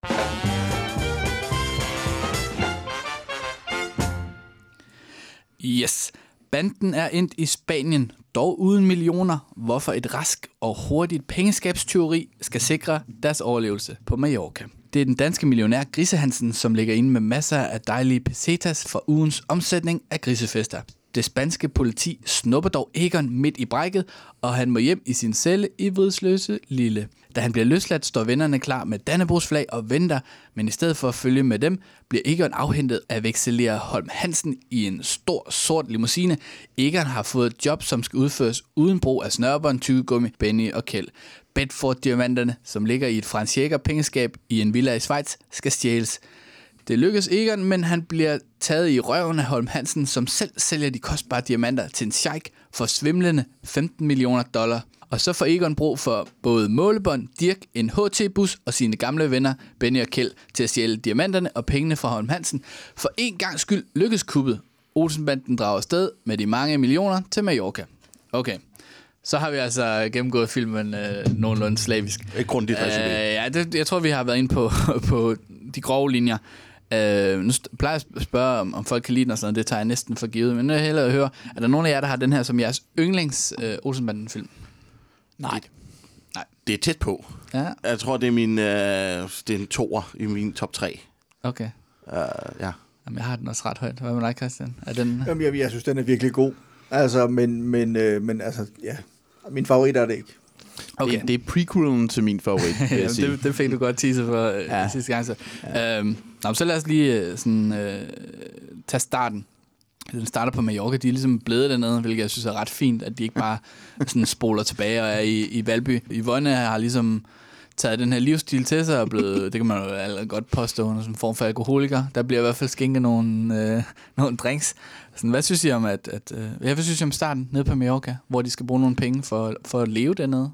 Yes. Banden er endt i Spanien, dog uden millioner, hvorfor et rask og hurtigt pengeskabsteori skal sikre deres overlevelse på Mallorca. Det er den danske millionær Grise Hansen, som ligger inde med masser af dejlige pesetas for ugens omsætning af grisefester. Det spanske politi snupper dog Egon midt i brækket, og han må hjem i sin celle i Vridsløse Lille. Da han bliver løsladt, står vennerne klar med Dannebrogsflag og venter, men i stedet for at følge med dem, bliver Egon afhentet af vekselerer Holm Hansen i en stor sort limousine. Egon har fået et job, som skal udføres uden brug af snørbånd, tyggegummi, Benny og Kjeld. Bedford-diamanterne, som ligger i et Frans pengeskab i en villa i Schweiz, skal stjæles. Det lykkes Egon, men han bliver taget i røven af Holm Hansen, som selv sælger de kostbare diamanter til en sheik for svimlende 15 millioner dollar. Og så får Egon brug for både målebånd, Dirk, en HT-bus og sine gamle venner Benny og Kjeld til at stjæle diamanterne og pengene fra Holm Hansen. For en gang skyld lykkes kuppet. Olsenbanden drager afsted med de mange millioner til Mallorca. Okay, så har vi altså gennemgået filmen øh, nogenlunde slavisk. Et grundigt Øh, resumé. ja, det, jeg tror, vi har været inde på, på de grove linjer. Øh, nu plejer jeg at spørge, om, om folk kan lide den og sådan noget. Det tager jeg næsten for givet. Men nu vil jeg hellere høre, er der nogen af jer, der har den her som jeres yndlings øh, Olsenbanden-film? Nej. Det er tæt på. Ja, Jeg tror, det er min øh, det er en toer i min top 3. okay. Uh, ja. Jamen, jeg har den også ret højt. Hvad med dig, Christian? Er den... Jamen, jeg, jeg synes, den er virkelig god. Altså, men, men, øh, men altså, ja. Min favorit er det ikke. Okay. Det, det er prequelen til min favorit, vil jeg Jamen, sige. det, det fik du godt teaser for øh, ja. Sidste gang. Så. Ja. Øhm, nå, så lad os lige øh, sådan, øh, tage starten. Den starter på Mallorca. De er ligesom blevet dernede, hvilket jeg synes er ret fint, at de ikke bare sådan spoler tilbage og er i, i Valby. Yvonne har ligesom taget den her livsstil til sig og blevet, det kan man jo godt påstå, hun er sådan en form for alkoholiker. Der bliver i hvert fald skænket nogle, øh, nogle drinks. Sådan, hvad synes I om, at, at øh, hvad synes I om starten nede på Mallorca, hvor de skal bruge nogle penge for, for at leve dernede?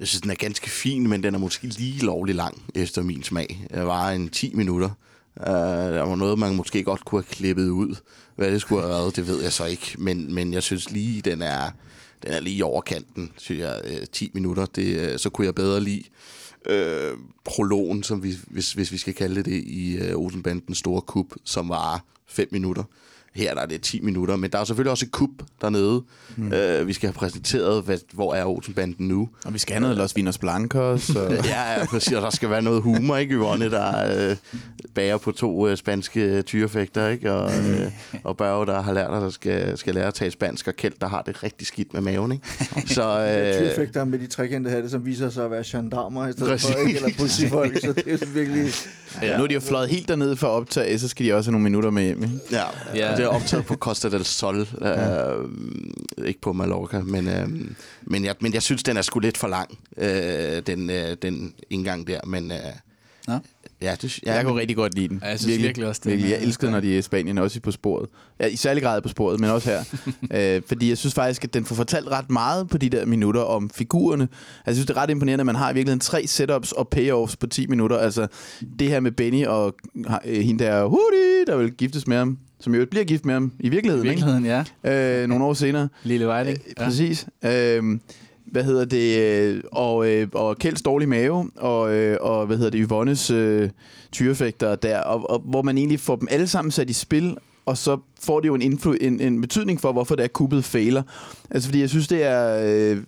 Jeg synes, den er ganske fin, men den er måske lige lovlig lang efter min smag. Det var en 10 minutter. Uh, der var noget, man måske godt kunne have klippet ud. Hvad det skulle have været, det ved jeg så ikke. Men, men jeg synes lige, den er, den er lige i overkanten, synes jeg. Øh, 10 minutter, det, øh, så kunne jeg bedre lide øh, prologen, som vi, hvis, hvis vi skal kalde det det, i øh, Olsenbandens store kub, som var 5 minutter. Her der er det 10 minutter, men der er selvfølgelig også et kub dernede. Mm. Uh, vi skal have præsenteret, hvad, hvor er Olsenbanden nu. Og vi skal have noget Los Vinos Blancos. Og... Ja, ja, præcis. Og der skal være noget humor, ikke, Yvonne, der øh, bager på to øh, spanske tyrefægter, ikke? Og, øh, og Børge, der har lært, at der skal, skal lære at tale spansk, og Kjeld, der har det rigtig skidt med maven, ikke? Så, Øh, øh, Tyrfægter med de trekantede hatte, som viser sig at være gendarmer i stedet Præcis. for, ikke? eller politifolk, så det er virkelig... Ja. Nu er de jo fløjet helt dernede for at optage, så skal de også have nogle minutter med hjem. Ikke? ja, Ja. ja, det er optaget på Costa del Sol, øh, ikke på Mallorca, men, øh, men, jeg, men jeg synes, den er sgu lidt for lang, øh, den, øh, den indgang der, men... Øh, Nå. Ja, det, Ja, ja, jeg kunne rigtig godt lide den. Ja, jeg synes virkelig også, den virkelig. Jeg elskede, når de er i Spanien, også i på sporet. Ja, I særlig grad på sporet, men også her. øh, fordi jeg synes faktisk, at den får fortalt ret meget på de der minutter om figurerne. Altså, jeg synes, det er ret imponerende, at man har i virkeligheden tre setups og payoffs på 10 minutter. Altså, det her med Benny og øh, hende der, Hudi, der vil giftes med ham, som jo bliver gift med ham i I virkeligheden, virkeligheden, ja. Ikke? Øh, nogle år senere. Lille Weiding. Ja. Præcis. Øhm, hvad hedder det? øh, Og, øh, og Kjelds dårlige mave, og, øh, og hvad hedder det? Yvonnes øh, tyrefægter der, og, og, hvor man egentlig får dem alle sammen sat i spil, og så får det jo en, influ- en, en betydning for, hvorfor det er kuppet fejler. Altså, fordi jeg synes, det er, øh,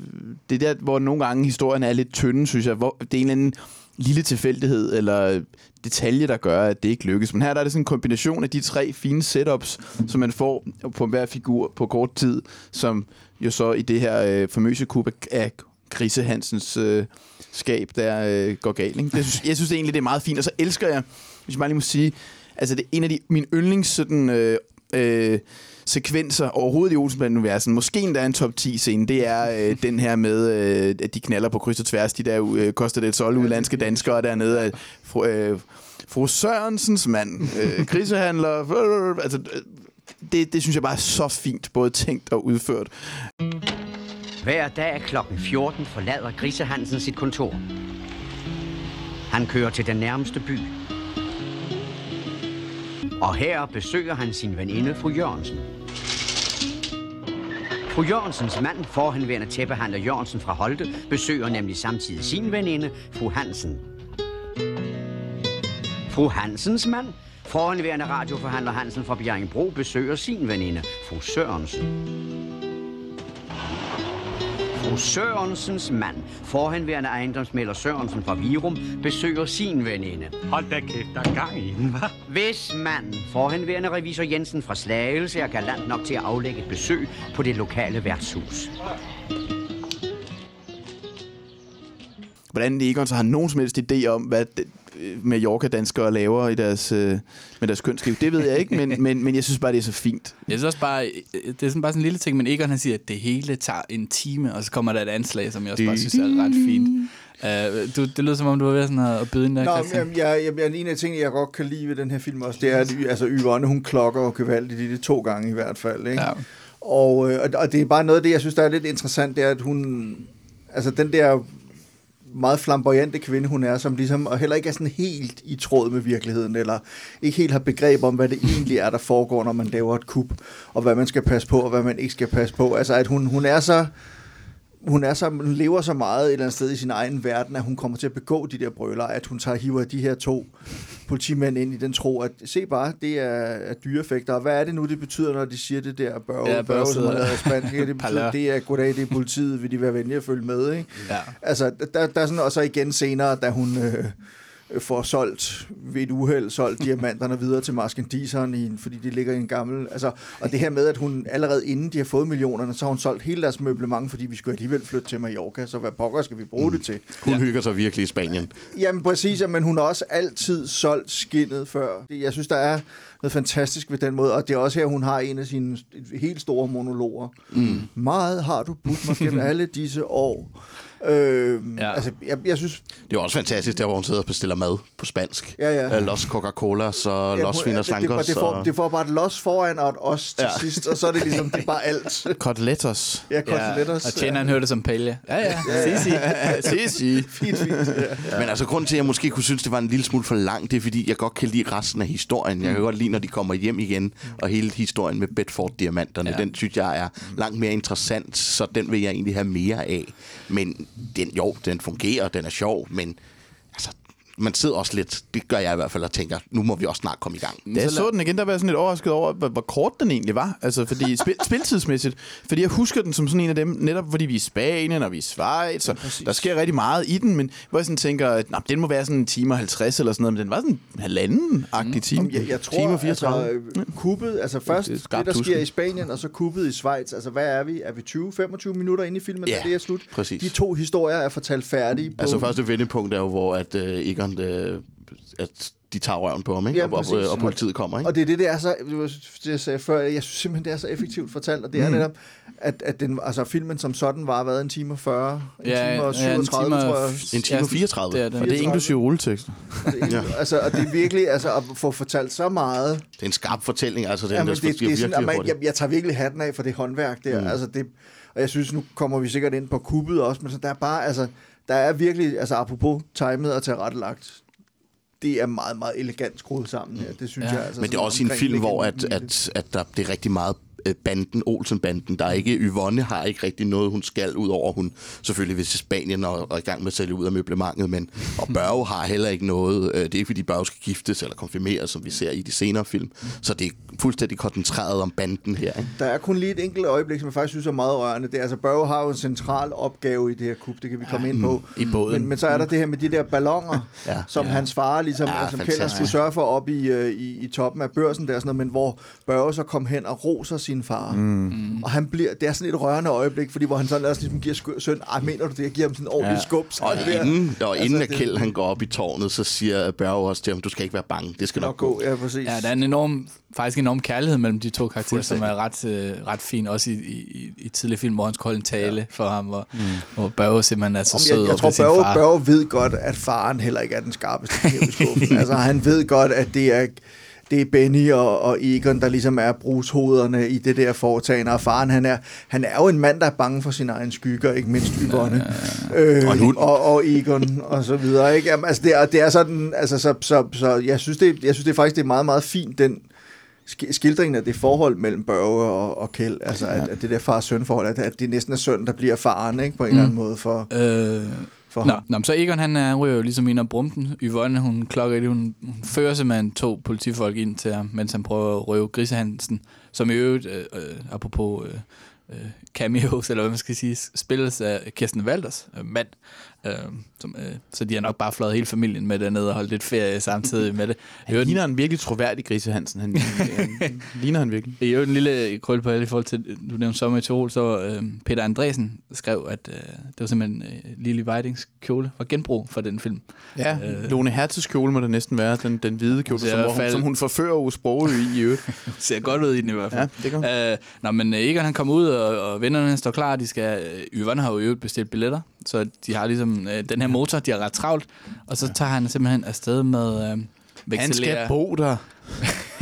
det er der, hvor nogle gange historien er lidt tynde, synes jeg. Hvor det er en eller anden lille tilfældighed, eller detalje, der gør, at det ikke lykkes. Men her der er det sådan en kombination af de tre fine setups, som man får på hver figur på kort tid, som jo så i det her øh, famøse kub af Grise Hansens øh, skab, der øh, går galt. Ikke? Det, synes, jeg synes egentlig, det er meget fint. Og så elsker jeg, hvis jeg bare lige må sige, altså det er en af de, min yndlings sådan, øh, øh, sekvenser overhovedet i Olsenbanden-universen. Måske endda en top 10 scene. Det er øh, den her med, øh, at de knaller på kryds og tværs. De der øh, Costa del Sol, udlandske danskere dernede. At fru, øh, fru Sørensens mand, øh, krisehandler. Øh, altså, det, det synes jeg bare er så fint, både tænkt og udført. Hver dag kl. 14 forlader Grise Hansen sit kontor. Han kører til den nærmeste by. Og her besøger han sin veninde, fru Jørgensen. Fru Jørgensens mand, forhenværende tæppehandler Jørgensen fra Holte, besøger nemlig samtidig sin veninde, fru Hansen. Fru Hansens mand, forhenværende radioforhandler Hansen fra Bjerringbro, besøger sin veninde, fru Sørensen. Fru Sørensens mand, forhenværende ejendomsmælder Sørensen fra Virum, besøger sin veninde. Hold da kæft, der er gang i den, hva'? Hvis manden, forhenværende revisor Jensen fra Slagelse, er galant nok til at aflægge et besøg på det lokale værtshus. Hvordan Egon så har nogen som helst idé om, hvad det, øh, Mallorca-danskere laver i deres, øh, med deres kønsliv, det ved jeg ikke, men, men, men jeg synes bare, det er så fint. Jeg synes også bare, øh, det er sådan bare sådan en lille ting, men Egon han siger, at det hele tager en time, og så kommer der et anslag, som jeg også bare synes er ret fint. Uh, du, det lyder som om, du var ved sådan at, byde ind der, Nå, Christian. jamen, jeg, jeg, jeg, en af tingene, jeg godt kan lide ved den her film også, det er, at altså, Yvonne, hun klokker jo gevaldigt i det to gange i hvert fald. Ikke? Ja. Og, og- og det er bare noget af det, jeg synes, der er lidt interessant, det er, at hun... Altså den der meget flamboyante kvinde, hun er, som ligesom og heller ikke er sådan helt i tråd med virkeligheden, eller ikke helt har begreb om, hvad det egentlig er, der foregår, når man laver et kup, og hvad man skal passe på, og hvad man ikke skal passe på. Altså, at hun, hun er så hun, er så, hun lever så meget et eller andet sted i sin egen verden, at hun kommer til at begå de der brøler, at hun tager hiver de her to politimænd ind i den tro, at se bare, det er, er dyrefægter. Og hvad er det nu, det betyder, når de siger det der børge, Ja, børge som har lavet spansk? Det betyder, det er goddag, det er politiet, vil de være venlige at følge med, ikke? Ja. Altså, der, der er sådan, og så igen senere, da hun øh, får solgt ved et uheld, solgt diamanterne videre til marskandiseren, i, fordi de ligger i en gammel... Altså, og det her med, at hun allerede inden de har fået millionerne, så har hun solgt hele deres møblement, fordi vi skulle alligevel flytte til Mallorca, så hvad pokker skal vi bruge mm. det til? Hun hygger sig virkelig i Spanien. Jamen præcis, ja, men hun har også altid solgt skinnet før. Jeg synes, der er noget fantastisk ved den måde, og det er også her, hun har en af sine helt store monologer. Mm. Meget har du budt mig gennem alle disse år. Øh, Ja. ja. Altså, jeg, jeg synes... Det er også fantastisk, der hvor hun sidder og bestiller mad på spansk. Ja, ja. Øh, Los Coca-Colas og ja, Los hun- Finos det, det, får, og- det får bare et los foran og et os til Ja. ja. sidst, og så er det ligesom, det er bare alt. Koteletos. Ja, koteletters. Og tjeneren hørte det som pælge. Ja, ja. ja, si, si. si, si. Fint, fint. Ja. Men altså, grunden til, at jeg måske kunne synes, det var en lille smule for langt, det er, fordi jeg godt kan lide resten af historien. Jeg kan godt lide, når de kommer hjem igen, og hele historien med Bedford-diamanterne, Ja. ja. den synes jeg er langt mere interessant, så den vil jeg egentlig have mere af. Men den, jo, den fungerer, den er sjov, men man sidder også lidt, det gør jeg i hvert fald, og tænker, nu må vi også snart komme i gang. Da jeg så den igen, der var jeg sådan lidt overrasket over, hvor, hvor kort den egentlig var. Altså, fordi spil, spiltidsmæssigt. Fordi jeg husker den som sådan en af dem, netop fordi vi er i Spanien, og vi er i Schweiz, og der sker rigtig meget i den, men hvor jeg sådan tænker, at nah, den må være sådan en time og 50 eller sådan noget, men den var sådan en halvanden-agtig time. Jeg, jeg tror, Time og 34. altså, øh, kuppet, altså først Det det, der sker i Spanien, og så kuppet i Schweiz. Altså, hvad er vi? Er vi 20-25 minutter inde i filmen, Ja, da det er slut? præcis. De to historier er fortalt færdige. På, Altså, første vendepunkt er jo, hvor at, øh, Egon, øh, at de tager røven på ham, ikke? Ja, og, og, og, politiet kommer, ikke? Og det er det, det er så, det det, jeg sagde før, jeg synes simpelthen, det er så effektivt fortalt, og det er Mm. netop, at, at den, altså, filmen som sådan var været en time og 40, en Ja, time og ja, en 37, time og tror jeg. En time og 34. Det er det. og det er inklusive rulletekster. ja. altså, og det er virkelig, altså, at få fortalt så meget, Det er en skarp fortælling, altså den Jamen, der det, det er virkelig sådan, man, jeg, jeg tager virkelig hatten af for det håndværk der. Mm. Altså det, og jeg synes, nu kommer vi sikkert ind på kuppet også, men så der er bare, altså, der er virkelig, altså apropos timet og tilrettelagt, det er meget, meget elegant skruet sammen her. Det synes Ja. jeg. Altså, Men det er også en film, hvor at, at, at der, det er rigtig meget banden, Olsen-banden. Der er ikke, Yvonne har ikke rigtig noget, hun skal, ud over hun selvfølgelig vil til Spanien og, og er i gang med at sælge ud af møblementet, men og Børge har heller ikke noget. Øh, det er ikke, fordi Børge skal giftes eller konfirmeres, som vi ser i de senere film. Så det er fuldstændig koncentreret om banden her. Ikke? Der er kun lige et enkelt øjeblik, som jeg faktisk synes er meget rørende. Det er, altså, Børge har jo en central opgave i det her kub, det kan vi komme ind på. I båden. Men, men så er der det her med de der ballonger, ja, Ja. som ja. hans far, ligesom, Ja, ja, som fantastisk. skulle sørge for op i, øh, i, i toppen af børsen, der, sådan noget, men hvor Børge så kom hen og roser sin far. Mm. Og han bliver, det er sådan et rørende øjeblik, fordi hvor han sådan også ligesom giver sku- søn, ej, mener du det, jeg giver ham sådan en ordentlig ja. skub. Og sådan der. inden, og inden Altså, at Kjeld han går op i tårnet, så siger Børge også til ham, du skal ikke være bange, det skal nok nok gå. gå, ja, præcis. Ja, der er en enorm, faktisk en enorm kærlighed mellem de to karakterer, som er ret, øh, ret fin, også i, i, i, tidlige film, hvor han skal holde en tale ja. for ham, hvor, mm. hvor Børge simpelthen er så Om sød jeg, jeg over tror, sin Børge, far. Børge ved godt, at faren heller ikke er den skarpeste i skuffen. altså, han ved godt, at det er, det er Benny og, og Egon, der ligesom er brugshoderne i det der foretagende. Og faren, han er, han er jo en mand, der er bange for sine egne skygger, ikke mindst Yvonne. Øh, Og en hund. Og, og Egon og så videre. Ikke? Jamen, altså, det, er, det er sådan, altså, så, så, så jeg, synes, det, jeg synes, det er faktisk det er meget, meget fint, den sk- skildringen af det forhold mellem Børge og, og Kjeld, altså at, at det der far-søn-forhold, at, at det næsten er søn, der bliver faren, ikke? på en mm. eller anden måde for, Øh, for Nå, ham. nå, så Egon, han er, ryger jo ligesom ind og brumpen. Yvonne, hun klokker i det. Hun, hun fører simpelthen to politifolk ind til ham, mens han prøver at røve Grisehansen, som i øvrigt, øh, øh, apropos øh, øh, cameos, eller hvad man skal sige, spilles af Kirsten Walders øh, mand. Øh, som, øh, så de har nok bare fløjet hele familien med dernede og holdt lidt ferie samtidig med det. Han øvrigt- ligner en virkelig troværdig Grise Hansen. Han, han, ligner han virkelig. i øvrigt en lille krøl på alle i forhold til, du nævnte sommer i Tirol, så øh, Peter Andresen skrev, at øh, det var simpelthen øh, Lili Weidings kjole var genbrug for den film. Ja, Øh. Lone Hertzes kjole må det næsten være. Den, den hvide kjole, som, hun, som hun forfører Ove Sprogø i i øvrigt. Ser godt ud i den i hvert fald. Ja, det gør Øh, nå, men øh, Egon han kommer ud, og, og vennerne står klar. De skal, øh, Yvonne har jo øvrigt bestilt billetter, så de har ligesom øh, den her motor, de har ret travlt. Og så tager han simpelthen afsted med øh, Han skal bo der.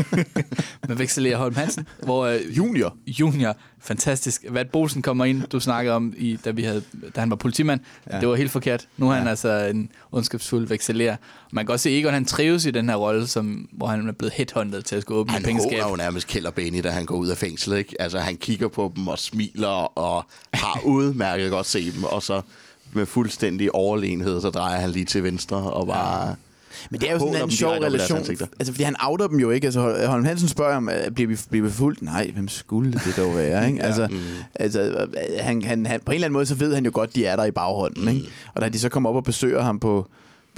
med Vexelere Holm Hansen, hvor øh, Junior. junior, fantastisk. Hvad Bolsen kommer ind, du snakkede om, i, da, vi havde, da han var politimand. Ja. Ja. Det var helt forkert. Nu er han altså en ondskabsfuld vekseler. Man kan også se, at Egon han trives i den her rolle, som, hvor han er blevet headhunted til at skulle åbne Han pengeskab. håner jo nærmest Benny, da han går ud af fængslet. Ikke? Altså, han kigger på dem og smiler og har udmærket godt se dem, og så med fuldstændig overlegenhed, så drejer han lige til venstre og bare... Men det er jo sådan en dem sjov relation. Altså, fordi han outer dem jo ikke. Altså, Hol- Holm Hansen spørger om, øh, bliver vi, bliver vi fuldt? Nej, hvem skulle det dog være? Ikke? Altså, Mm. altså øh, han, han, han, på en eller anden måde, så ved han jo godt, de er der i baghånden. Ikke? Og da de så kommer op og besøger ham på,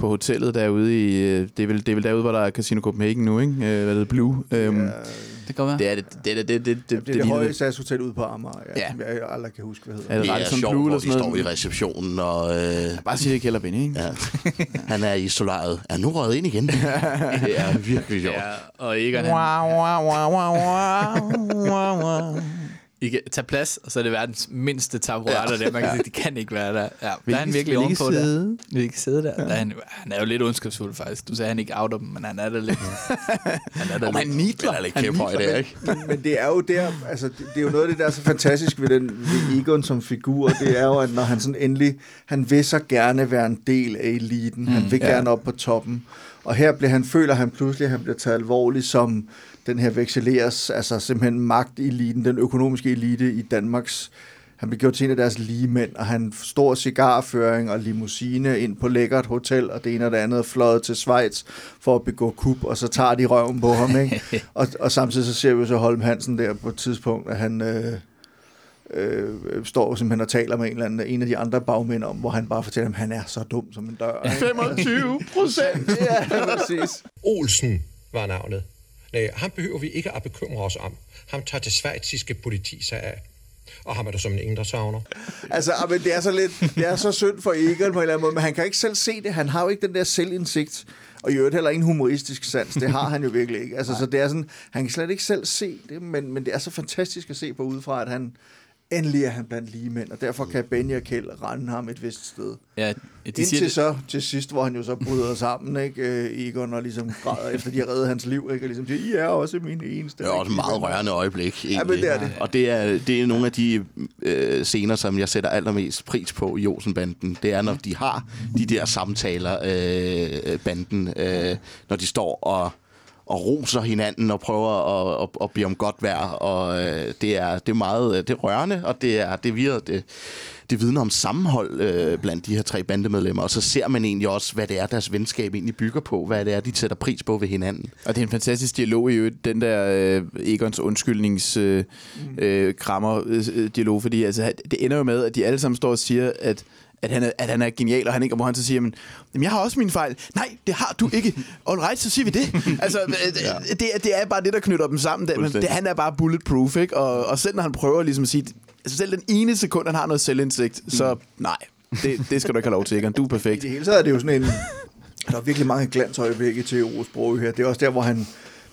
på hotellet derude i... øh, Det er, vel, det er vel derude, hvor der er Casino Copenhagen nu, ikke? Øh, Hvad hedder det? Blue. Øhm, Det kan være. det er det. Det, det, det, det, det, Det det, det ligner høje satshotel ude på Amager, ja, Ja. ja. jeg aldrig kan huske, hvad hedder. Er det Det er sjovt, Blue hvor de sådan står i receptionen, og øh, Bare sige det, Kjeld og Benny, ikke? ja, han er i solariet. Er nu røget ind igen? det er virkelig sjovt. Ja, og Egon han, Wow, wow, wow, wow, wow, wow. I kan tage plads, og så er det verdens mindste taburetter ja. der. Man kan sige, de kan ikke være der. Ja, der er han virkelig ovenpå der. sidde? Vil ikke sidde der. der er han, han er jo lidt ondskabsfuld faktisk. Du sagde, han ikke outer dem, men han er der lidt. han er der Og han lidt. nitler. Men er lidt høj, det er, ikke? Men, men det er jo der, altså det, det er jo noget af det, der er så fantastisk ved, den, ved Egon som figur, det er jo, at når han sådan endelig, han vil så gerne være en del af eliten, han vil ja. gerne op på toppen, og her bliver han, føler han pludselig, at han bliver taget alvorligt som den her vekseleres, altså simpelthen magteliten, den økonomiske elite i Danmarks, han blev gjort til en af deres ligemænd, og han stor cigarføring og limousine ind på lækkert hotel, og det ene og det andet fløjet til Schweiz for at begå kup, og så tager de røven på ham, ikke? og, og samtidig så ser vi så Holm Hansen der på et tidspunkt, at han øh, øh, står simpelthen og taler med en, eller anden, en af de andre bagmænd om, hvor han bare fortæller, at han er så dum som en dør. ikke? 25 procent. ja, præcis. Olsen var navnet. Nej, ham behøver vi ikke at bekymre os om. Ham tager det svejtiske politi sig af. Og ham er der som en ingen, der savner. Altså, ah, men det er så lidt, det er så synd for Egon på en eller anden måde, men han kan ikke selv se det. Han har jo ikke den der selvindsigt, og i øvrigt heller ingen humoristisk sans. Det har han jo virkelig ikke. Altså, så det er sådan, han kan slet ikke selv se det, men, men det er så fantastisk at se på udefra, at han endelig er han blandt lige mænd, og derfor kan Benny og Kjeld rende ham et vist sted. Ja, de Indtil siger det. så til sidst, hvor han jo så bryder sammen, ikke, øh, Egon, og ligesom græder efter, de har reddet hans liv, ikke, og ligesom siger, I er også min eneste. Det er også et meget rørende øjeblik, egentlig. men det er det. Og det er, det er nogle af de øh, scener, som jeg sætter allermest pris på i Olsenbanden. Det er, når de har de der samtaler, øh, banden, øh, når de står og og roser hinanden og prøver at, at, at blive om godt vejr. Og øh, det, er, det er meget det er rørende, og det er det virker, det, det vidner om sammenhold øh, blandt de her tre bandemedlemmer. Og så ser man egentlig også, hvad det er, deres venskab egentlig bygger på. Hvad det er, de sætter pris på ved hinanden. Og det er en fantastisk dialog i øvrigt, den der øh, Egons undskyldnings øh, øh, krammer øh, dialog, fordi altså, det ender jo med, at de alle sammen står og siger, at at han, er, at han er genial, og han ikke, hvor han så siger, men, jamen, jeg har også min fejl. Nej, det har du ikke. All right, så siger vi det. altså, ja. det, det er bare det, der knytter dem sammen. Det, det, han er bare bulletproof, ikke? Og, og selv når han prøver ligesom at sige, altså selv den ene sekund, han har noget selvindsigt, mm. så nej, det, det skal du ikke have lov til, Egon. Du er perfekt. I det hele taget er det jo sådan en... Der er virkelig mange glansøjeblikke til Ove Sprogø her. Det er også der, hvor han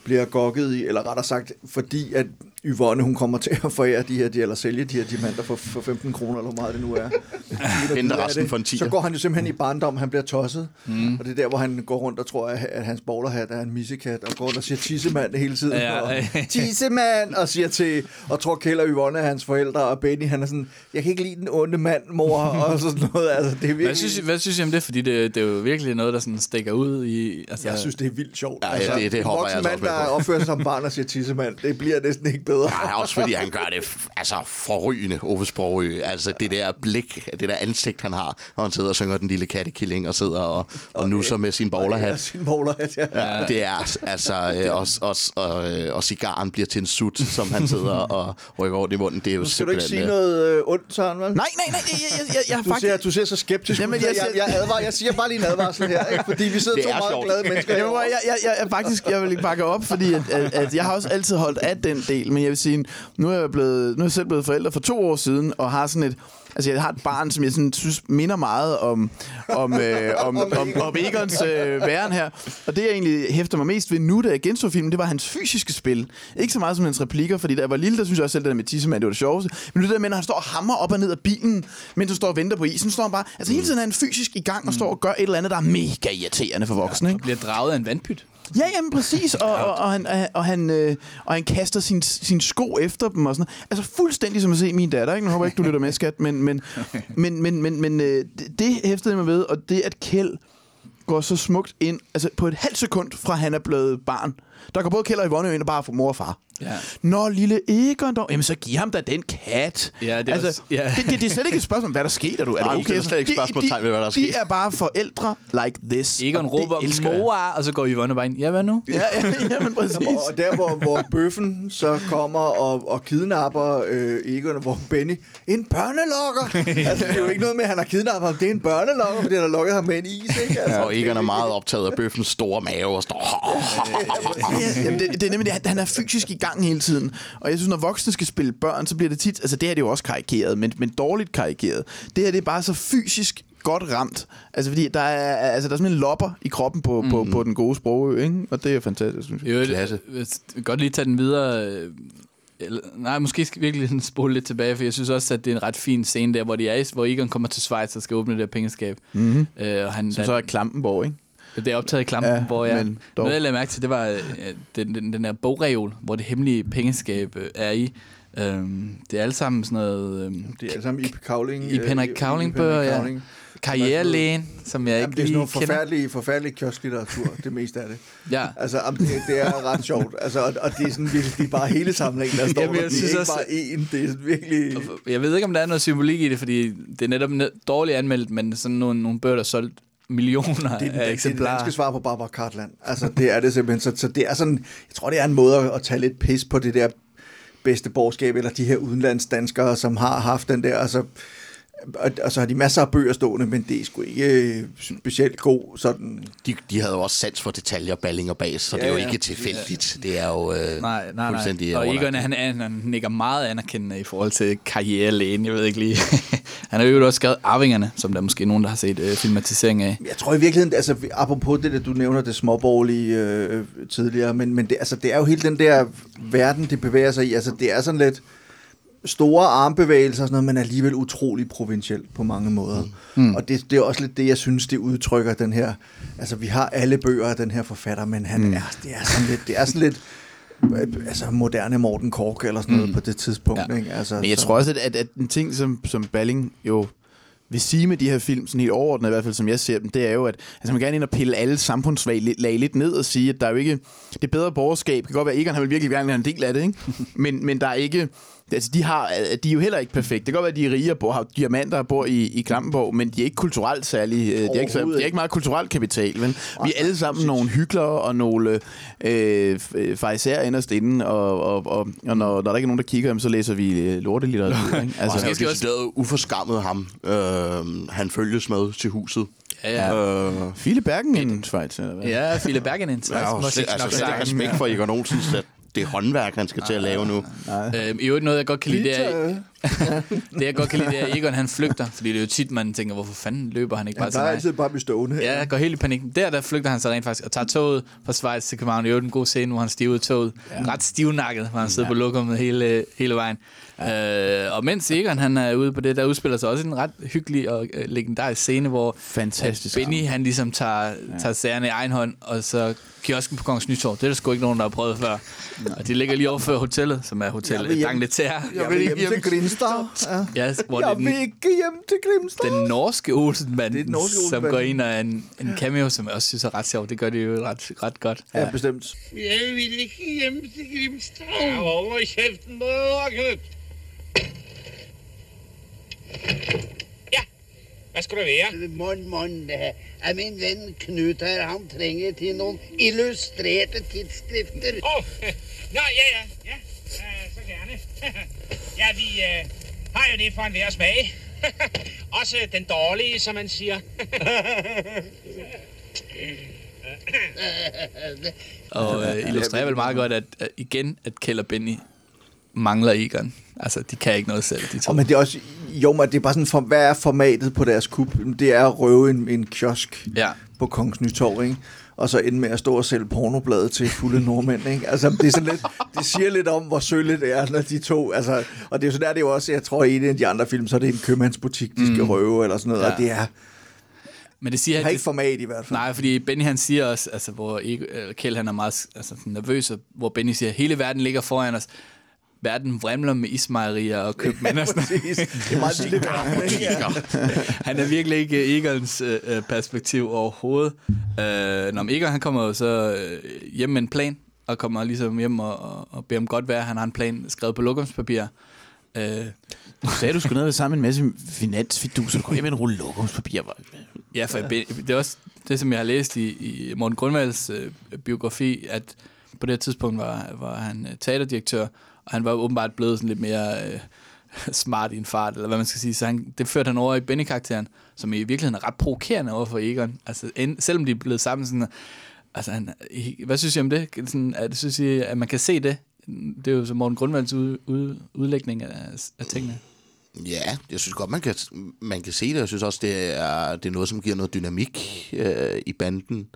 bliver gokket i, eller rettere sagt, fordi at Yvonne, hun kommer til at forære de her, de, eller sælge de her diamanter for, for 15 kroner, eller hvor meget det nu er. Henter resten for en Så går han jo simpelthen i barndom, han bliver tosset. Mm. Og det er der, hvor han går rundt og tror, at hans bowlerhat er en missekat, og går rundt og siger tissemand hele tiden. Ja, og, tissemand! Og siger til, og tror Kjell og Yvonne er hans forældre, og Benny, han er sådan, jeg kan ikke lide den onde mand, mor, og sådan noget. Altså, det er virkelig... hvad, synes, hvad synes I om det? Fordi det, det er jo virkelig noget, der sådan stikker ud i... Altså... Jeg synes, det er vildt sjovt. Ja, altså, det, det hopper jeg altså mand, der opfører sig som barn og siger tissemand, det bliver næsten ikke bedre. Ja, også fordi han gør det altså forrygende, Ove Sprogø. Altså det der blik, det der ansigt, han har, når han sidder og synger den lille kattekilling og sidder og, og nusser med sin bowlerhat. Ja, sin bowlerhat, ja. ja. Det er altså, øh, og, og, og, øh, og cigaren bliver til en sut, som han sidder og rykker over i munden. Det er jo skal du ikke sige noget øh, ondt, Søren, vel? Nej, nej, nej, jeg, jeg, jeg, jeg, du, faktisk... ser, du ser så skeptisk Jamen, jeg, jeg, jeg, advarer, jeg siger bare lige en advarsel her, ikke? fordi vi sidder to meget sjovt. glade mennesker. Jamen, jeg, jeg, jeg, jeg, faktisk, jeg vil ikke bakke op, fordi at, at, at jeg har også altid holdt af den del, men jeg vil sige, nu er jeg blevet, nu er jeg selv blevet forældre for to år siden, og har sådan et, Altså, jeg har et barn, som jeg sådan, synes minder meget om, om, øh, om, om, om, om Egons øh, væren her. Og det, jeg egentlig hæfter mig mest ved nu, da jeg genså filmen, det var hans fysiske spil. Ikke så meget som hans replikker, fordi da jeg var lille, der synes jeg også selv, det der med Tissemand, det var det sjoveste. Men det der med, når han står og hammer op og ned af bilen, mens han står og venter på isen, står han bare... Altså, hele tiden er han fysisk i gang og står og gør et eller andet, der er mega irriterende for voksne. Ja, ikke? Bliver draget af en vandpyt. Ja, jamen præcis. Og, og, og, han, øh, og, han, øh, og han kaster sin, sin sko efter dem og sådan noget. Altså fuldstændig som at se min datter. Ikke? Nu håber jeg ikke, du lytter med, skat. Men, men, men, men, men, men øh, det, hæftede mig ved, og det at Kjeld går så smukt ind, altså på et halvt sekund fra han er blevet barn. Der går både Kjeld og Yvonne ind og bare for mor og far. Ja. Nå, lille Egon dog. Jamen, så giv ham da den kat. Ja, det, altså, også, ja. det, det, det, er slet ikke et spørgsmål, hvad der sker. Er du? Er Nej, det okay? det er slet ikke et spørgsmål, de, de, hvad der er sket. De er bare forældre like this. Egon råber mor, og så går Yvonne bare ind. Ja, hvad nu? Ja, ja, ja men præcis. og der, hvor, hvor bøffen så kommer og, og kidnapper øh, Egon, hvor Benny, en børnelokker. altså, det er jo ikke noget med, at han har kidnappet ham. Det er en børnelokker, fordi han har lukket ham med en is. Ikke? Altså, ja, og Egon er meget optaget af bøffens store mave og står... ja, jamen, det, det er nemlig det, han er fysisk i gang hele tiden. Og jeg synes, når voksne skal spille børn, så bliver det tit... Altså, det her det er jo også karikeret, men, men dårligt karikeret. Det her det er bare så fysisk godt ramt. Altså, fordi der er, altså, der er simpelthen lopper i kroppen på, mm. på, på den gode sprogø, ikke? Og det er fantastisk, synes jeg. Jo, Klasse. Jeg vil godt lige tage den videre. Eller, nej, måske skal vi virkelig spole lidt tilbage, for jeg synes også, at det er en ret fin scene der, hvor, de er, hvor Egon kommer til Schweiz og skal åbne det der pengeskab. Mm-hmm. Øh, og han, Som så er Klampenborg, ikke? Det er optaget i Klampen, ja, hvor jeg... Noget, jeg lagde mærke til, det var øh, den, den, den der bogreol, hvor det hemmelige pengeskab øh, er i. Øhm, det er alle sammen sådan noget... Øhm, det er alle sammen i Cowling. I Henrik Cowling-bøger, ja. Karrierelægen, som jeg Jamen, ikke det er sådan nogle forfærdelige, forfærdelige kiosklitteratur, det meste af det. Ja. Altså, det, det er ret sjovt. Altså, og, og det er sådan virkelig det er bare hele samlingen, der står Jamen, der. jeg Det er synes ikke også- bare én, det er sådan virkelig... Jeg ved ikke, om der er noget symbolik i det, fordi det er netop ne- dårligt anmeldt, men sådan nogle, nogle bøger, der er solgt millioner Det af den, det er det eksemplarer. danske svar på Barbara Cartland. Altså, det er det simpelthen. Så, så det er sådan, jeg tror, det er en måde at, at tage lidt pis på det der bedste borgerskab, eller de her udenlandsdanskere, som har haft den der, altså, og, og så har de masser af bøger stående, men det er sgu ikke øh, specielt god sådan... De, de havde jo også sans for detaljer, balling og bas, så ja, det er jo ikke tilfældigt. Det er jo øh, Nej, nej, fuldstændig nej. Og. Egon, han, han, han nikker meget anerkendende i forhold til karrierelægen. Jeg ved ikke lige. han har jo også skrevet Arvingerne, som der er måske nogen, der har set øh, filmatisering af. Jeg tror i virkeligheden, altså apropos det, der du nævner det småborgerlige øh, tidligere, men, men det, altså, det er jo hele den der verden, det bevæger sig i. Altså det er sådan lidt store armbevægelser og sådan noget, men alligevel utrolig provincielt på mange måder. Mm. Og det, det er også lidt det, jeg synes, det udtrykker den her... Altså vi har alle bøger af den her forfatter, men han mm. er, det er sådan lidt... Det er sådan lidt altså moderne Morten Kork eller sådan noget mm. på det tidspunkt. Ja. Ikke? Altså, Men jeg så- tror også, at, at, at en ting, som, som Balling jo vil sige med de her film, sådan helt overordnet i hvert fald, som jeg ser dem, det er jo, at altså, man gerne ind og pille alle samfundslag lag lidt ned og sige, at der er jo ikke... Det bedre borgerskab det kan godt være, at Egon han vil virkelig gerne være en del af det, ikke? men, men der er ikke... Altså, de, har, de er jo heller ikke perfekte. Det kan godt være, at de er rige og bor, har diamanter og bor i, i Klampenborg, men de er ikke kulturelt særlig... øh, De er ikke, de er ikke meget kulturelt kapital, vel? Vi er alle sammen nogle hyklere og nogle øh, farisæer inderst inde, og, og, og, og når, når der ikke er nogen, der kigger, så læser vi øh, lortelitteratur, ikke? Altså, Altså, han er jo uforskammet ham. Øh, han følges med til huset. Ja, ja. Øh, Fille Bergen en Schweiz, eller hvad? Ja, Philip Bergen har jo slet, altså, slet ikke respekt for Egon Olsens, det er håndværk, han skal til at lave nu. Øhm, I øvrigt noget, jeg godt kan lide, det er, det jeg godt kan lide, det er, at Egon han flygter. Fordi det er jo tit, man tænker, hvorfor fanden løber han ikke bare Han til mig? altid bare blive stående. Ja, jeg går helt i panik. Der, der flygter han så rent faktisk og tager toget fra Schweiz til København. Det er jo en god scene, hvor han stiver i toget. Ja. Ret stivnakket, hvor han sidder ja. på lokummet hele, hele vejen. Ja. Øh, og mens Egon han er ude på det, der udspiller sig også en ret hyggelig og øh, legendarisk scene, hvor Fantastisk. Benny han ligesom tager, ja. tager sagerne i egen hånd, og så kiosken på Kongens Nytorv. Det er der sgu ikke nogen, der har prøvet før. Og de ligger lige over for hotellet, som er Jeg Hotel vil hjem- Dangleterre. Jeg vil hjem til Grimstad. Ja. Ja, hvor det er Jeg den, vil ikke hjem til Grimstad. den norske Olsenband, Det er den norske som Olsenbanden. går ind og en, en cameo, som jeg også synes er ret sjov. Det gør det jo ret, ret godt. Ja, bestemt. Jeg vil ikke hjem til Grimstad. Jeg holder kjeften på Knut. Ja, hvad skal det være? Morgen, morgen. Er min venn Knut her. Han trenger til noen illustrerte tidsskrifter. Åh, oh, nå, ja, ja, ja, øh, så gerne. ja, vi øh, har jo det for en hver smag. Også den dårlige, som man siger. Og øh, illustrerer vel meget godt, at, at igen, at Kjell og Benny mangler Egon. Altså, de kan ikke noget selv, de to. Og men det er også, jo, men det er bare sådan, for, hvad er formatet på deres kup? Det er at røve en, en kiosk Ja. på Kongens Nytorv, ikke? Og så ende med at stå og sælge pornobladet til fulde nordmænd, ikke? Altså, det, er sådan lidt, det siger lidt om, hvor sølle det er, når de to... Altså, og det er jo sådan, der, det er jo også, jeg tror, i en af de andre film, så er det en købmandsbutik, de skal røve, eller sådan noget, Ja. og det er... Men det siger har han, ikke format i hvert fald. Nej, fordi Benny han siger også, altså, hvor Kjell han er meget altså, nervøs, og hvor Benny siger, hele verden ligger foran os. Verden vrimler med ismejerier og købmænd og sådan noget. Det er meget lille verden. Han er virkelig ikke Egons øh, øh, perspektiv overhovedet. Øh, når Egon han kommer jo så øh, hjem med en plan, og kommer ligesom hjem og, og, og beder om godt vejr. Han har en plan skrevet på lokumspapir. Øh, Du sagde, du skulle ned og sammen med en masse finansfiduser. Du kom hjem med en rulle lokumspapir. Ja, for det er også det, som jeg har læst i, i Morten Grundvalds øh, biografi, at på det her tidspunkt var, var han øh, teaterdirektør, og han var åbenbart blevet sådan lidt mere øh, smart i en fart, eller hvad man skal sige. Så han, det førte han over i Benny-karakteren, som i virkeligheden er ret provokerende over for Egon. Altså, end, selvom de er blevet sammen sådan... Altså, han, hvad synes I om det? Sådan, at, synes I, at man kan se det? Det er jo så Morten Grundvalds ud, ud, udlægning af, af tingene. Ja, jeg synes godt, man kan, man kan se det. Jeg synes også, det er, det er noget, som giver noget dynamik øh, i banden,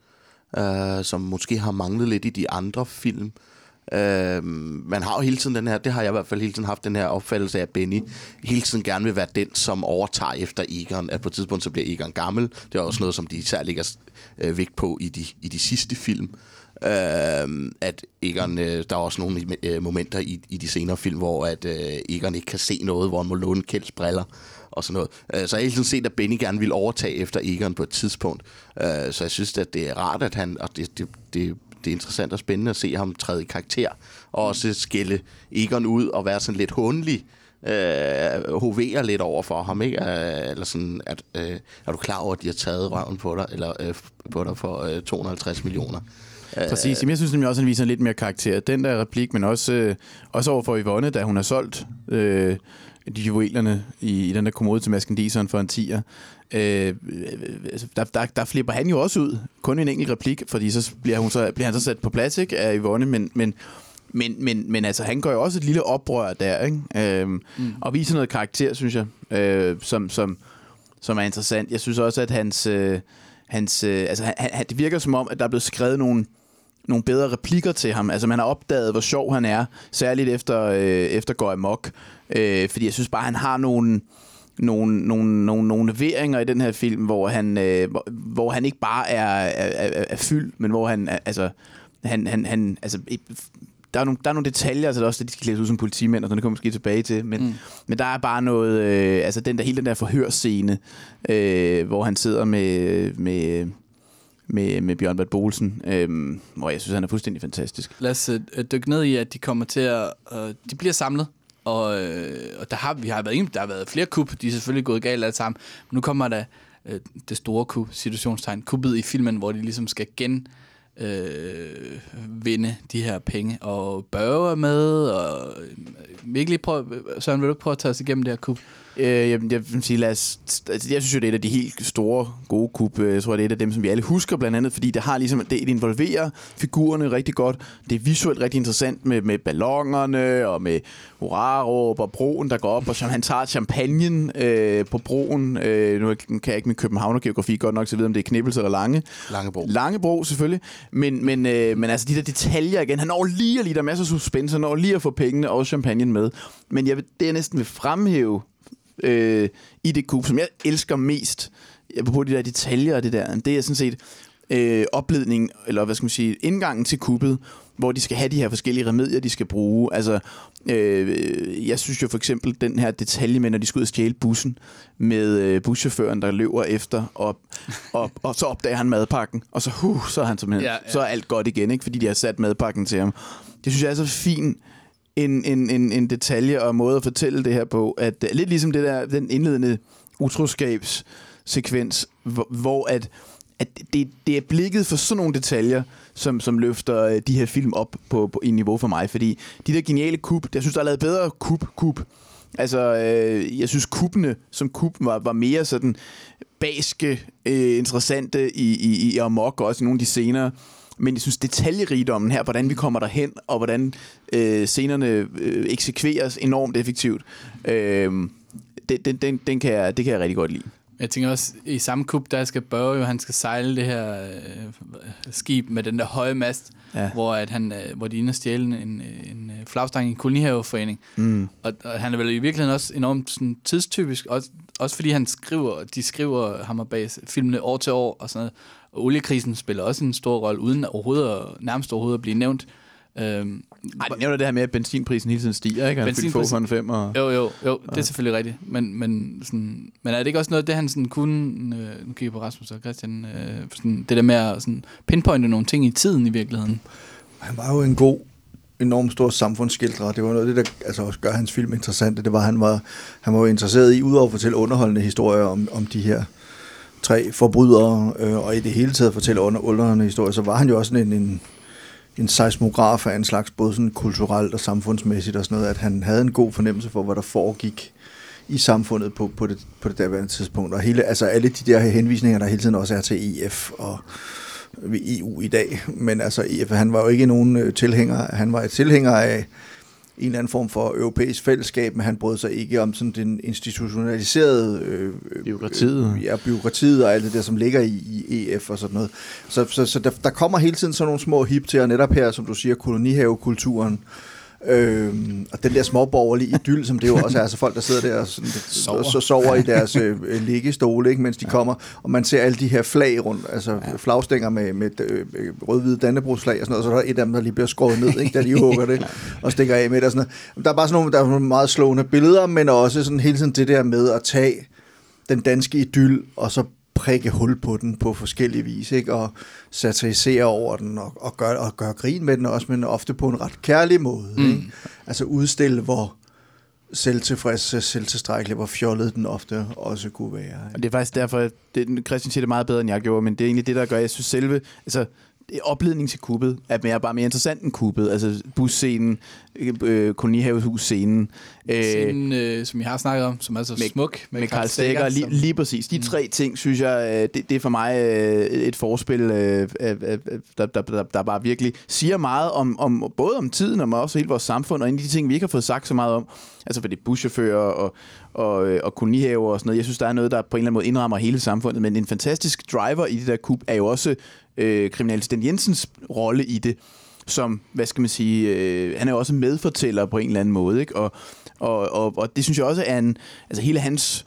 øh, som måske har manglet lidt i de andre film. Øh, Øh, man har jo hele tiden den her, det har jeg i hvert fald hele tiden haft den her opfattelse af, at Benny hele tiden gerne vil være den, som overtager efter Egon. At på et tidspunkt, så bliver Egon gammel. Det er også noget, som de især lægger øh, vægt på i de, i de sidste film. Øh, at Egon, øh, der er også nogle øh, momenter i, i de senere film, hvor at øh, Egon ikke kan se noget, hvor han må låne Kjelds briller og sådan noget. Øh, så jeg har hele tiden set, at Benny gerne vil overtage efter Egon på et tidspunkt. Øh, så jeg synes, at det er rart, at han, og det, det, det, det er interessant og spændende at se ham træde i karakter, og også skille Egon ud og være sådan lidt hundelig, øh, hovere lidt over for ham, ikke? Øh, eller sådan, at, øh, er du klar over, at de har taget røven på dig, eller øh, på dig for øh, 250 millioner? Øh, Præcis. Jamen, jeg synes nemlig også, at han viser lidt mere karakter. Den der replik, men også, øh, også over for Yvonne, da hun har solgt øh, de juvelerne i, i den der kommode til Maskendiseren for en tiger. Øh, altså, der, der, der flipper han jo også ud. Kun en enkelt replik, fordi så bliver, hun så, bliver han så sat på plads ikke, af Yvonne, men, men men, men, men altså, han gør jo også et lille oprør der, ikke? Øhm, mm. Og viser noget karakter, synes jeg, øh, som, som, som er interessant. Jeg synes også, at hans... Øh, hans øh, altså, han, han, det virker som om, at der er blevet skrevet nogle, nogle bedre replikker til ham. Altså, man har opdaget, hvor sjov han er, særligt efter, øh, efter Går Amok. Øh, fordi jeg synes bare, han har nogle nogle, nogle, nogle, nogle leveringer i den her film, hvor han, øh, hvor, hvor han ikke bare er, er, er, er fyld, men hvor han, altså, han, han, han altså, der, er nogle, der er nogle detaljer, altså der er også, at de skal klædes ud som politimænd, og sådan, det kommer måske tilbage til, men, mm. men der er bare noget, øh, altså den der, hele den der forhørscene, øh, hvor han sidder med, med, med, med Bjørn Bert Bolsen, øh, hvor jeg synes, han er fuldstændig fantastisk. Lad os øh, dykke ned i, at de kommer til at... Øh, de bliver samlet, og, øh, og der har, vi har været, der har været flere kup, de er selvfølgelig gået galt alle sammen, men nu kommer der øh, det store kup, situationstegn, kuppet i filmen, hvor de ligesom skal gen øh, vinde de her penge, og Børge er med, og øh, virkelig prøv, Søren, vil du prøve at tage os igennem det her kup? Øh, jeg, jeg, vil sige, lad os, altså, jeg synes jo, det er et af de helt store, gode kub. Jeg tror, det er et af dem, som vi alle husker, blandt andet, fordi det har ligesom, det, det involverer figurerne rigtig godt. Det er visuelt rigtig interessant med, med ballongerne og med hurraråb og broen, der går op, og som han tager champagnen øh, på broen. Øh, nu kan jeg ikke med københavnergeografi godt nok, så jeg ved, om det er Knibbels eller Lange. Langebro. Langebro, selvfølgelig. Men, men, øh, men altså de der detaljer igen. Han når lige at lige, der er masser af suspense, han når lige at få pengene og champagnen med. Men jeg vil, det, jeg næsten vil fremhæve øh, i det kub, som jeg elsker mest, på de der detaljer og det der, det er sådan set øh, opledning, eller hvad skal man sige, indgangen til kuppet, hvor de skal have de her forskellige remedier, de skal bruge. Altså, øh, jeg synes jo for eksempel, den her detalje med, når de skal ud og stjæle bussen, med øh, buschaufføren, der løber efter, og, og, og så opdager han madpakken, og så, huh, så er han simpelthen, Ja, ja, ja. ja. så er alt godt igen, ikke? fordi de har sat madpakken til ham. Det synes jeg er så fint, en, en, en, en detalje og måde at fortælle det her på, at øh, lidt ligesom det der, den indledende utroskabssekvens, hvor, hvor at, at det, det er blikket for sådan nogle detaljer, som, som løfter øh, de her film op på, på en niveau for mig, fordi de der geniale kub, jeg synes, der er lavet bedre kub-kub. Altså, øh, jeg synes, kubbene som kub var, var mere sådan baske, øh, interessante i, i, i amok, og også i nogle af de senere men jeg synes, detaljerigdommen her, hvordan vi kommer derhen, og hvordan øh, scenerne øh, eksekveres enormt effektivt, øh, den, den, den, den kan jeg, det kan jeg rigtig godt lide. Jeg tænker også, i samme kub, der skal Børge jo, han skal sejle det her øh, skib med den der høje mast, Ja. hvor, at han, øh, hvor de er inde og stjæle en, en, en øh, flagstang i en kolonihaveforening. Mm. Og, og, han er vel i virkeligheden også enormt sådan, tidstypisk, også, også fordi han skriver, de skriver ham og bag filmene år til år og sådan noget. Og oliekrisen spiller også en stor rolle, uden overhovedet, at- nærmest overhovedet at blive nævnt. Øhm, Ej, det nævner det her med, at benzinprisen hele tiden stiger, ikke? Han få for en fem, og... Jo, jo, jo, det er selvfølgelig rigtigt. Men, men, sådan, men er det ikke også noget af det, han sådan kunne, øh, nu kigger jeg på Rasmus og Christian, øh, sådan, det der med at sådan, pinpointe nogle ting i tiden i virkeligheden? Han var jo en god, enormt stor samfundsskildrer. Det var noget af det, der altså, også gør hans film interessante. Det var, at han var, han var jo interesseret i, udover at fortælle underholdende historier om, om de her tre forbrydere, øh, og i det hele taget fortælle under, underholdende historier, så var han jo også sådan en, en, en seismograf af en slags, både sådan kulturelt og samfundsmæssigt og sådan noget, at han havde en god fornemmelse for, hvad der foregik i samfundet på, på, det, på det derværende tidspunkt. Og hele, altså alle de der henvisninger, der hele tiden også er til EF og ved EU i dag. Men altså, EF, han var jo ikke nogen øh, tilhænger. Han var et tilhænger af en eller anden form for europæisk fællesskab, men han brød sig ikke om sådan den institutionaliserede... Øh, Byråkratiet. Øh, ja, byråkratiet og alt det der, som ligger i, i EF og sådan noget. Så, så, så der, der kommer hele tiden sådan nogle små hip til, og netop her, som du siger, kolonihavekulturen, Øhm, og den der småborgerlige idyll, som det jo også er, altså folk, der sidder der og, sådan, sover. så sover i deres øh, liggestole, ikke, mens de kommer, og man ser alle de her flag rundt, altså ja. flagstænger med, med øh, rød-hvide dannebrugsflag og sådan noget, og så er der et af dem, der lige bliver skåret ned, ikke, da de hugger det og stikker af med det og sådan noget. Der er bare sådan nogle, der er nogle meget slående billeder, men også sådan hele tiden det der med at tage den danske idyll, og så prikke hul på den på forskellige vis, ikke? og satirisere over den, og, og, gøre, og gøre grin med den også, men ofte på en ret kærlig måde. Mm. Ikke? Altså udstille, hvor selvtilfreds, selvtilstrækkelig, hvor fjollet den ofte også kunne være. Ikke? Og det er faktisk derfor, det, Christian siger det meget bedre, end jeg gjorde, men det er egentlig det, der gør, jeg synes selve, altså opledning til kuppet er mere, bare mere interessant end kuppet. Altså busscenen, øh, kolonihaveshus-scenen. Øh, Scenen, øh, som jeg har snakket om, som er så med, smuk. Med Karl Stegger, lige, som- lige præcis. De tre ting, synes jeg, øh, det, det er for mig øh, et forspil, øh, øh, øh, der, der, der, der bare virkelig siger meget om, om både om tiden, og også hele vores samfund, og en af de ting, vi ikke har fået sagt så meget om. Altså for det er buschauffører og, og, øh, og kolonihaver og sådan noget. Jeg synes, der er noget, der på en eller anden måde indrammer hele samfundet, men en fantastisk driver i det der kub er jo også øh, kriminalassistent Jensens rolle i det. som, hvad skal man sige, øh, han er jo også medfortæller på en eller anden måde, ikke? Og, og, og, og det synes jeg også er en, altså hele hans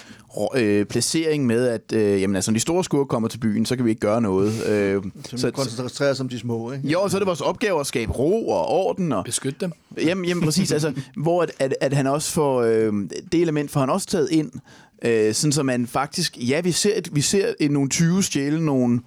øh, placering med, at øh, jamen, altså, når de store skurke kommer til byen, så kan vi ikke gøre noget. Øh, Så, så koncentrerer os om de små, ikke? jo, så er det vores opgave at skabe ro og orden. Og, Beskytte dem. Jamen, jamen præcis, altså, hvor at, at, at han også får, øh, det element får han også taget ind, øh, sådan så man faktisk, ja, vi ser, et, vi ser et, nogle 20 stjæle nogle,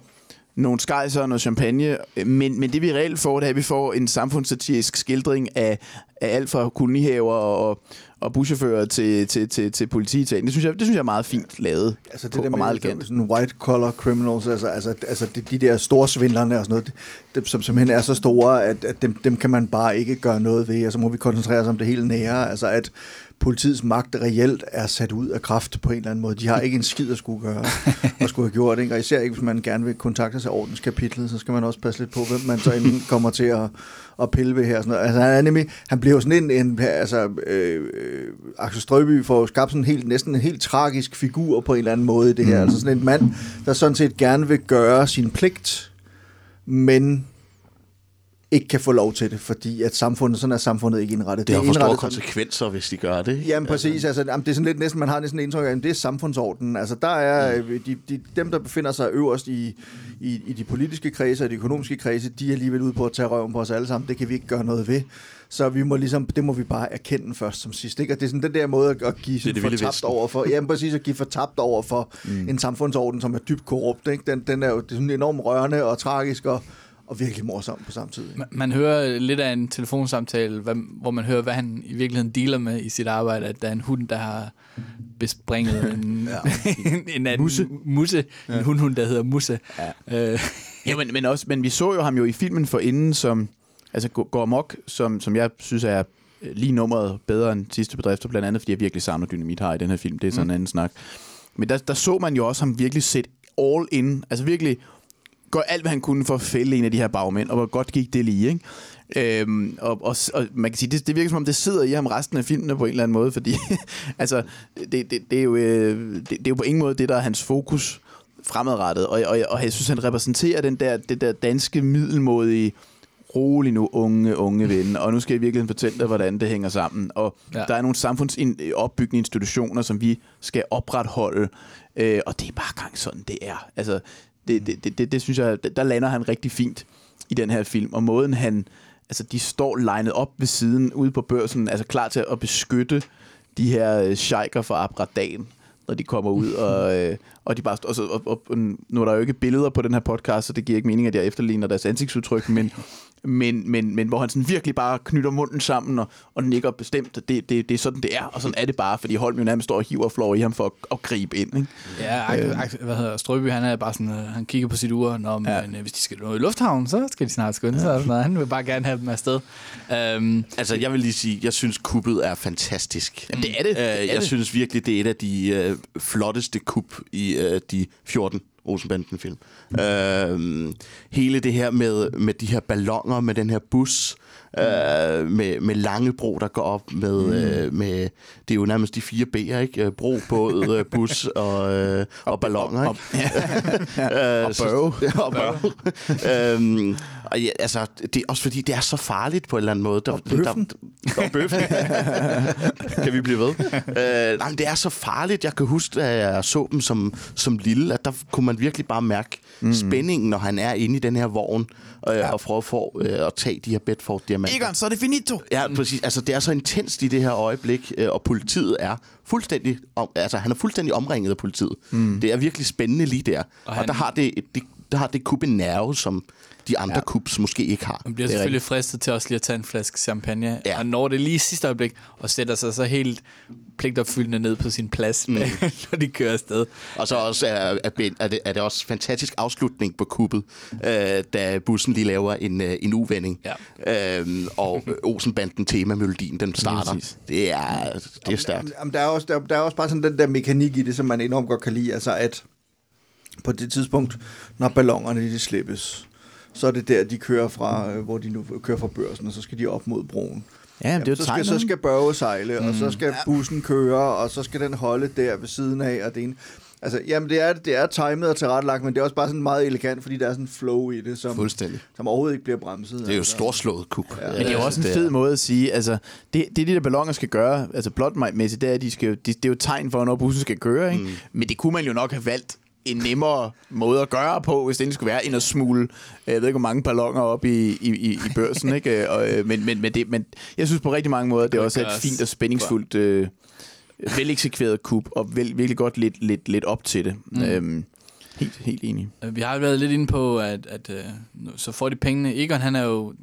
nogle skejser og noget champagne, men, men det vi reelt får, det er, at vi får en samfundssatirisk skildring af, af alt fra kolonihaver og, og buschauffører til, til, til, til politietagen. Det synes, jeg, det synes jeg er meget fint lavet Altså det på, der med meget elegant. sådan white collar criminals, altså, altså, altså de, de der store svindlerne og sådan noget, dem, som simpelthen er så store, at, at dem, dem kan man bare ikke gøre noget ved, og så må vi koncentrere os om det hele nære, altså at politiets magt reelt er sat ud af kraft på en eller anden måde. De har ikke en skid at skulle gøre og skulle have gjort, ikke? og især ikke, hvis man gerne vil kontakte sig ordenskapitlet, så skal man også passe lidt på, hvem man så enten kommer til at, at pille ved her. Sådan noget. Altså, han, er nemlig, han bliver jo sådan en, en altså, øh, Axel Strøby får skabt sådan en helt, næsten en helt tragisk figur på en eller anden måde i det her. Mm. Altså sådan en mand, der sådan set gerne vil gøre sin pligt, men ikke kan få lov til det, fordi at samfundet, sådan er samfundet ikke indrettet. Det har er for store indrettet sådan- konsekvenser, hvis de gør det. Jamen præcis, altså, jamen, det er sådan lidt næsten, man har næsten indtryk af, at det er samfundsordenen. Altså der er øh, de, de, dem, der befinder sig øverst i, i, i de politiske kredse og de økonomiske kredse, de er alligevel ude på at tage røven på os alle sammen. Det kan vi ikke gøre noget ved. Så vi må ligesom, det må vi bare erkende først som sidst. Ikke? Og det er sådan den der måde at, at give Det sådan det for vilde tabt vesten. over for. Jamen præcis, at give for tabt over for mm. en samfundsorden, som er dybt korrupt. Ikke? Den, den er jo det er sådan enormt rørende og tragisk og, og virkelig morsom på samme tid. Man, man hører lidt af en telefonsamtale, hvad, hvor man hører, hvad han i virkeligheden dealer med i sit arbejde, at der er en hund, der har bespringet en, en, en anden musse, musse ja. en hundhund, der hedder Musse. Ja. Øh, Ja, men, men, også, men vi så jo ham jo i filmen for inden, som altså går amok, som, som jeg synes er øh, lige nummeret bedre end sidste bedrifter, blandt andet fordi jeg virkelig savner dynamit har i den her film. Det er sådan en anden snak. Men der, der så man jo også ham virkelig sætte all in, altså virkelig gøre alt, hvad han kunne for at fælde en af de her bagmænd, og hvor godt gik det lige, ikke? Øhm, og, og, og man kan sige, det, det virker som om, det sidder i ham resten af filmene på en eller anden måde, fordi altså, det, det, det, er jo, øh, det, det er jo på ingen måde det, der er hans fokus fremadrettet, og, og, og jeg synes, han repræsenterer den der, det der danske middelmådige, rolig nu, unge, unge ven, og nu skal jeg virkelig fortælle dig, hvordan det hænger sammen. Og ja. der er nogle samfundsopbyggende institutioner, som vi skal opretholde, øh, og det er bare gang sådan, det er. Altså, det, det, det, det, det synes jeg, der lander han rigtig fint i den her film, og måden han, altså de står legnet op ved siden ude på børsen, altså klar til at beskytte de her øh, sheiker fra Abradan, når de kommer ud, og, øh, og de bare og, så, og, og, nu er der jo ikke billeder på den her podcast, så det giver ikke mening, at jeg efterligner deres ansigtsudtryk, men, men, men, men hvor han sådan virkelig bare knytter munden sammen og, og nikker bestemt, det, det, det er sådan, det er, og sådan er det bare, fordi Holm jo nærmest står og hiver flår i ham for at, at gribe ind. Ikke? ja, Axel, hvad hedder Strøby, han er bare sådan, øh, han kigger på sit ur, når ja. men, øh, hvis de skal nå i lufthavnen, så skal de snart skynde sig. og sådan noget. Han vil bare gerne have dem afsted. Um, Altså, jeg vil lige sige, jeg synes, kuppet er fantastisk. Jamen, det er det. Det er Øh, jeg det. synes virkelig, det er et af de øh, flotteste kup i øh, de 14 Olsenbanden-film. Øh, hele det her med, med de her ballonger, med den her bus, øh, med, med Langebro, der går op med, Mm. øh, med... Det er jo nærmest de fire B'er, ikke? Øh, Bro, båd, øh, bus og, øh, og ballonger, ikke? Øh, Og børge. Ja, og børge. øhm, og ja, altså, det er også fordi, det er så farligt på en eller anden måde. Der, og bøffen. Der, og bøffen. kan vi blive ved? Øh, nej, men det er så farligt. Jeg kan huske, at jeg så dem som, som lille, at der kunne man virkelig bare mærke mm. spændingen, når han er inde i den her vogn, øh, ja. og prøver for øh, at tage de her Bedford-diamanter. Egon, så er det finito! Ja, præcis. Altså, det er så intenst i det her øjeblik, øh, og politiet er fuldstændig, om, altså, han er fuldstændig omringet af politiet. Mm. Det er virkelig spændende lige der. Og, Og han- der har det, det, der har det en nerve, som de andre ja. kubs måske ikke har. Man bliver Det er selvfølgelig fristet til også lige at tage en flaske champagne, Ja. og når det lige i sidste øjeblik, og sætter sig så helt pligtopfyldende ned på sin plads, mm. når de kører afsted. Og så også er, er, er, det, er det også fantastisk afslutning på kuppet, øh, da bussen lige laver en, øh, en uvending. Ja. Øhm, og Olsenbanden temamelodien, den starter. Præcis. Det er, det er stærkt. Jamen, der, er også, der, der er også bare sådan den der mekanik i det, som man enormt godt kan lide. Altså at på det tidspunkt, når ballongerne de slippes, så er det der, de kører fra, øh, hvor de nu kører fra børsen, og så skal de op mod broen. Ja, men det er jo så, skal, så skal Børge sejle, mm. og så skal bussen køre, og så skal den holde der ved siden af, og det ene. Altså, jamen, det er, det er timet og tilrettelagt, men det er også bare sådan meget elegant, fordi der er sådan en flow i det, som, Fuldstændig. som overhovedet ikke bliver bremset. Det er jo altså. storslået kuk. Ja. Men det er jo også en fed måde at sige, altså, det, det de der ballonger skal gøre, altså plotmæssigt, det er, at de skal, jo- det, det er jo et tegn for, hvornår bussen skal køre, ikke? Mm. Men det kunne man jo nok have valgt en nemmere måde at gøre på, hvis det egentlig skulle være, end at smule, øh, jeg ved ikke, hvor mange ballonger op i, i, i, børsen, ikke? Og, øh, men, men, men, det, men jeg synes på rigtig mange måder, det er også et fint og spændingsfuldt, øh, veleksekveret kub, og vel, virkelig godt lidt, lidt, lidt op til det. Mm. Øhm, helt, helt enig. Øh, Vi har været lidt inde på, at, at øh, så får de pengene. Egon, han er jo,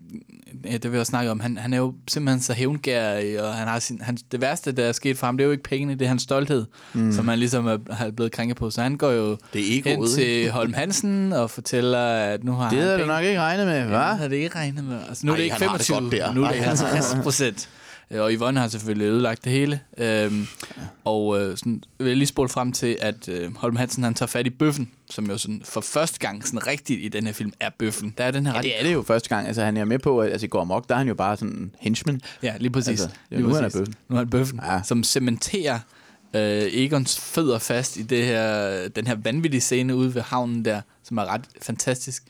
ja, det vil jeg snakke om, han, han er jo simpelthen så hævngærig, og han har sin, han, det værste, der er sket for ham, det er jo ikke pengene, det er hans stolthed, mm. som han ligesom er, er blevet krænket på. Så han går jo Det er hen til Holm Hansen og fortæller, at nu har Det havde du nok ikke regnet med, hva'? Ja, det havde det ikke regnet med. Altså, nu er Ej, det ikke han har det 25, godt der. nu er det Ej, 50 procent. Øh, Og Yvonne har selvfølgelig ødelagt det hele. Øhm, og øh, sådan, vil jeg lige spole frem til, at øh, Holm Hansen han tager fat i bøffen, som jo sådan for første gang sådan rigtigt i den her film er bøffen. Der er den her Ja, det er det jo første gang. Altså, han er med på, at altså, i går amok, der er han jo bare sådan en henchman. Ja, lige præcis. Altså, ja, lige nu er han præcis. bøffen. Nu er han bøffen, Ja. ja. som cementerer øh, Egons fødder fast i det her, den her vanvittige scene ude ved havnen der, som er ret fantastisk.